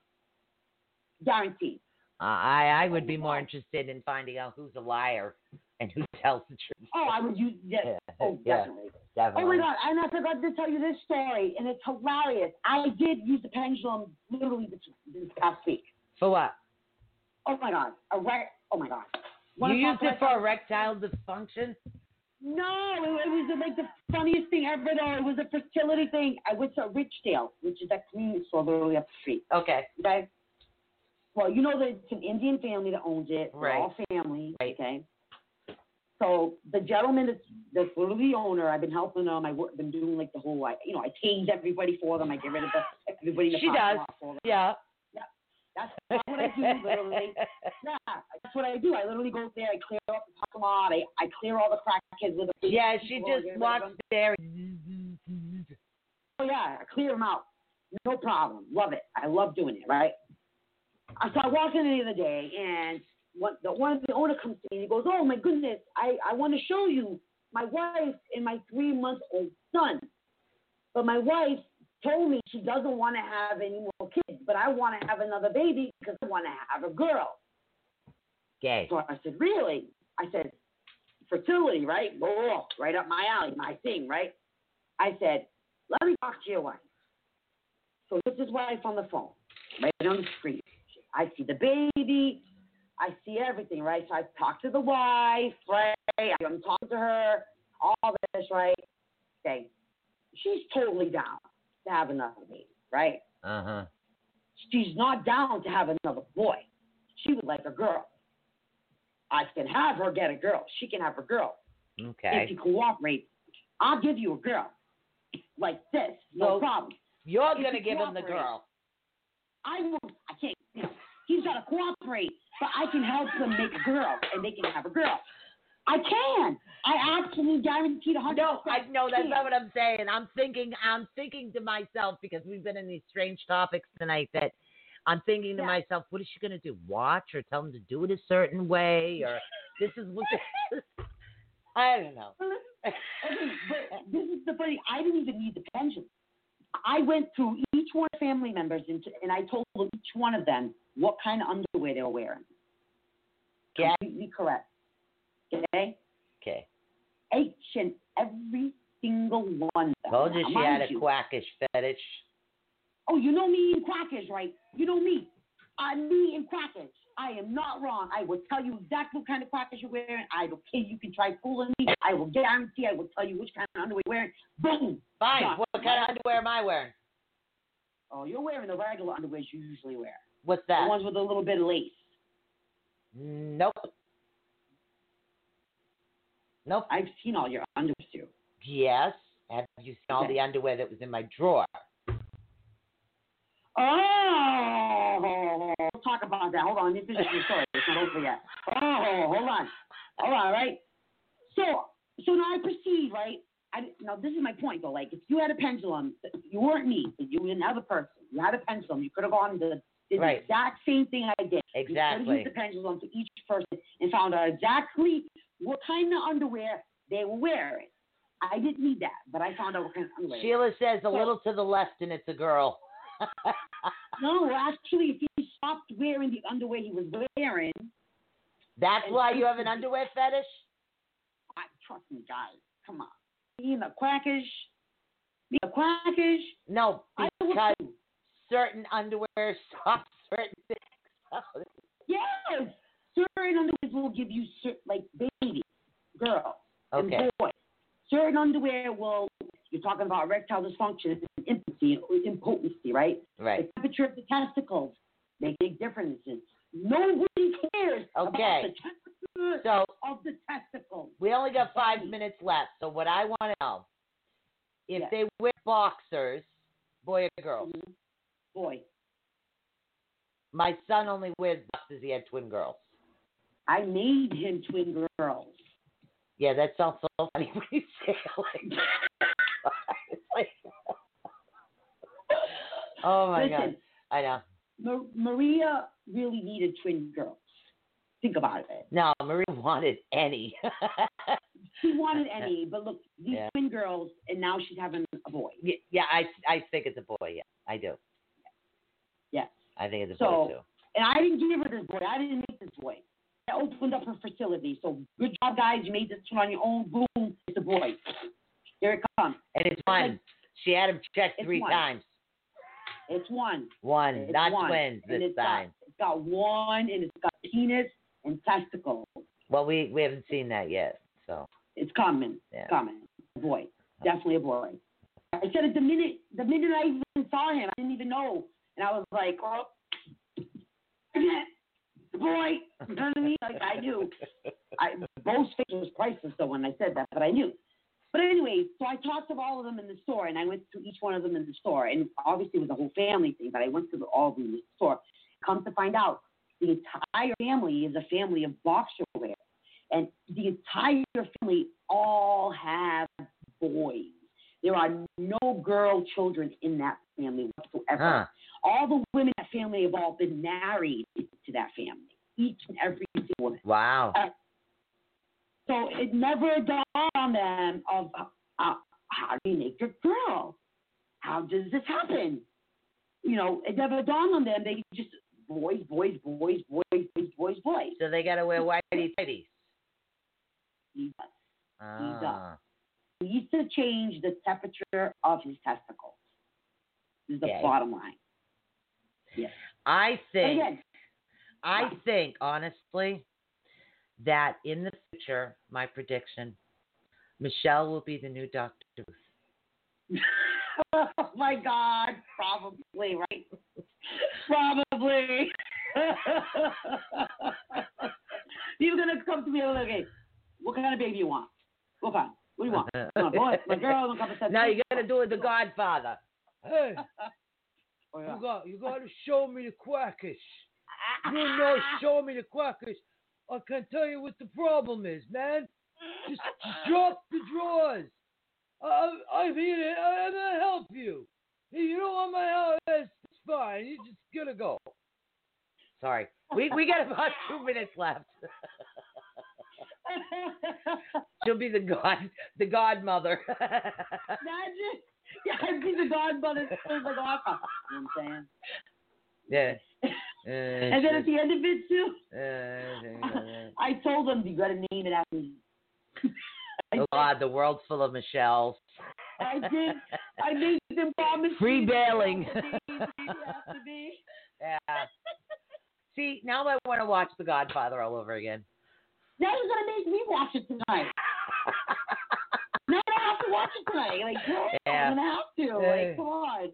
Guaranteed. Uh, I I would be more interested in finding out who's a liar and who tells the truth. Oh, I would use yes. Yeah, Oh, yeah, definitely. definitely. Oh my god, and I forgot to tell you this story, and it's hilarious. I did use the pendulum literally this, this past week. For what? Oh my god, erect. Oh my god. Wanna you used it for erectile dysfunction? No, it, it was uh, like the funniest thing ever. Though it was a fertility thing. I went to Richdale, which is that convenience store literally up the street. Okay. Okay. Well, you know that it's an Indian family that owns it. Right. all family. Right. Okay. So the gentleman that's that's literally the owner, I've been helping them. I've been doing like the whole, like, you know, I tase everybody for them. I get rid of the, everybody in the She does. lot for them. Yeah. That's, that's what I do, literally. Yeah, that's what I do. I literally go there, I clear up the parking lot, I, I clear all the crackheads with a Yeah, she just walks there. Oh yeah, I clear them out. No problem. Love it. I love doing it, right? Uh, So I walk in the other day and one the one of the owner comes to me and he goes, Oh my goodness, I, I want to show you my wife and my three month old son. But my wife told me she doesn't want to have any more kids, but I want to have another baby because I want to have a girl. Gay. So I said, Really? I said, Fertility, right? Oh, right up my alley, my thing, right? I said, Let me talk to your wife. So this is wife on the phone, right on the screen. I see the baby, I see everything, right? So I talk to the wife, right? I'm talking to her, all this, right? Okay. She's totally down to have another baby, right? Uh huh. She's not down to have another boy. She would like a girl. I can have her get a girl. She can have a girl. Okay. If you cooperate, I'll give you a girl. Like this, no problem. You're if gonna you give him the girl. I won't. I can't. You know, he's got to cooperate, but I can help them make a girl, and they can have a girl. I can. I absolutely guaranteed a hundred No, I no, that's can. not what I'm saying. I'm thinking, I'm thinking to myself because we've been in these strange topics tonight. That I'm thinking to Yeah. myself, what is she gonna do? Watch or tell him to do it a certain way, or this is what? I don't know. Okay, but this is the funny. I didn't even need the pendulum. I went through each one of family members, and, and I told each one of them what kind of underwear they were wearing. Yeah. Completely correct. Okay. Okay. Each and every single one. of them. Told you she had a you, quackish fetish. Oh, you know me and crackers, right? You know me. I'm me and crackers. I am not wrong. I will tell you exactly what kind of crackers you're wearing. I don't care. You can try fooling me. I will guarantee I will tell you which kind of underwear you're wearing. Boom. Fine. Done. What kind of underwear am I wearing? Oh, you're wearing the regular underwear you usually wear. What's that? The ones with a little bit of lace. Nope. Nope. I've seen all your underwear. Yes. Have you seen all the underwear that was in my drawer? Oh, we'll talk about that. Hold on, let me finish the story. It's not over yet. Oh, hold on. Hold on, right? So, so now I proceed, right? I, now this is my point though. Like, if you had a pendulum, you weren't me. But you were another person. You had a pendulum. You could have gone to did Right. the exact same thing I did. Exactly. You could have used the pendulum to each person and found out exactly what kind of underwear they were wearing. I didn't need that, but I found out what kind of underwear. Sheila says a So- little to the left and it's a girl. No, actually, if he stopped wearing the underwear he was wearing, That's why you have an underwear fetish? I, trust me, guys, come on. Being a quackish, being a quackish, No, because certain underwear stops certain things. Yes, certain underwear will give you like baby, girl, okay. and boy. Certain underwear will. You're talking about erectile dysfunction, impotency, impotency, right? Right. The temperature of the testicles make big differences. Nobody cares Okay. about the temperature So of the testicles. we only got five minutes left. So what I want to know, if Yes. they wear boxers, boy or girl, Mhm. Boy, My son only wears boxers. He had twin girls. I made him twin girls. Yeah, that sounds so funny when you say it like oh my god, I know. Ma- Maria really needed twin girls. Think about it. No, Maria wanted any. She wanted any, but look, these Yeah. twin girls, and now she's having a boy. yeah, yeah, I I think it's a boy. Yeah, I do. Yes. I think it's a So- boy too. And I didn't give her this boy. I didn't make this boy. I opened up her facility. So good job, guys. You made this one on your own. Boom, it's a boy. Here it comes. And it's one. She had him checked three one. times. It's one. One, It's not one. twins and this it's time. Got, it's got one, and it's got penis and testicles. Well, we we haven't seen that yet. So It's coming. Yeah. It's coming. A boy. Definitely a boy. I said it the minute the minute I even saw him, I didn't even know. And I was like, oh, boy. You know what I mean? Like I knew. I Bo's face was priceless though when I said that, but I knew. But anyway, so I talked to all of them in the store, and I went to each one of them in the store, and obviously it was a whole family thing. But I went to all of them in the store. Come to find out, the entire family is a family of boxer wear, and the entire family all have boys. There are no girl children in that family whatsoever. huh. All the women in that family have all been married to that family, each and every single woman. Wow. So it never dawned on them of uh, how do you make a girl? How does this happen? You know, it never dawned on them. They just boys, boys, boys, boys, boys, boys, boys. So they got to wear whitey tighties. He does. Ah. He needs to change the temperature of his testicles. This is the Okay. bottom line. I think. again, I think honestly that in the future, my prediction, Michelle will be the new Doctor Ruth. oh my God, probably, right? probably. You're gonna come to me and okay, what kind of baby you want? What kind? What do you want? A boy, my girl, of now you got to do it the Godfather. Hey, Oh, yeah. you got you got to show me the quackish. You know, show me the quackish. I can tell you what the problem is, man. Just, just drop the drawers. I, I'm here. to- I'm gonna help you. Hey, you don't want my help? That's it's fine. You just gonna go. Sorry, we we got about two minutes left. She'll be the god, the godmother. Imagine. Yeah, I'd be the godmother. of the godfather. You know what I'm yeah. saying? And then at the end of it, too, Uh, I told them, you got to name it after me. oh God, the world's full of Michelle's. I did. I made them promise. Free bailing. after me, after me. Yeah. See, now I want to watch The Godfather all over again. Now you're gonna make me watch it tonight. Now I have to watch it tonight. Like, Yeah. I'm gonna have to. Yeah. Like, come on.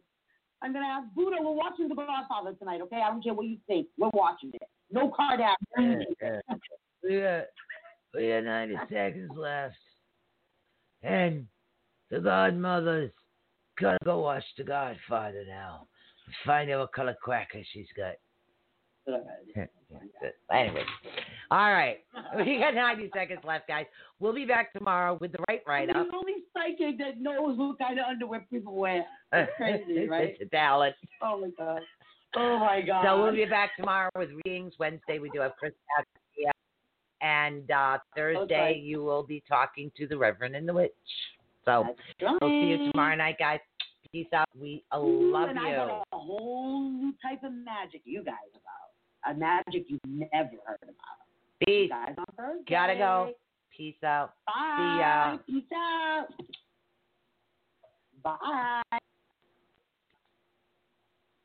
I'm gonna ask Buddha. We're watching The Godfather tonight, okay? I don't care what you think. We're watching it. No Kardashian. We got we got 90 seconds left, and the godmother's gotta go watch the Godfather now. Find out what color quacker she's got. Anyway, all right. We got 90 seconds left, guys. We'll be back tomorrow with the right write up. the only psychic that knows what kind of underwear people wear. It's crazy, right? it's talent. Oh my god. Oh my god. So we'll be back tomorrow with readings. Wednesday we do have Chris Garcia. and uh, Thursday Okay. you will be talking to the Reverend and the Witch. So That's we'll see you tomorrow night, guys. Peace out. We Ooh, love and I you. got a whole new type of magic you guys about. A magic you've never heard about. Peace. guys on Thursday. Gotta go. Peace out. Bye. See ya. Peace out. Bye.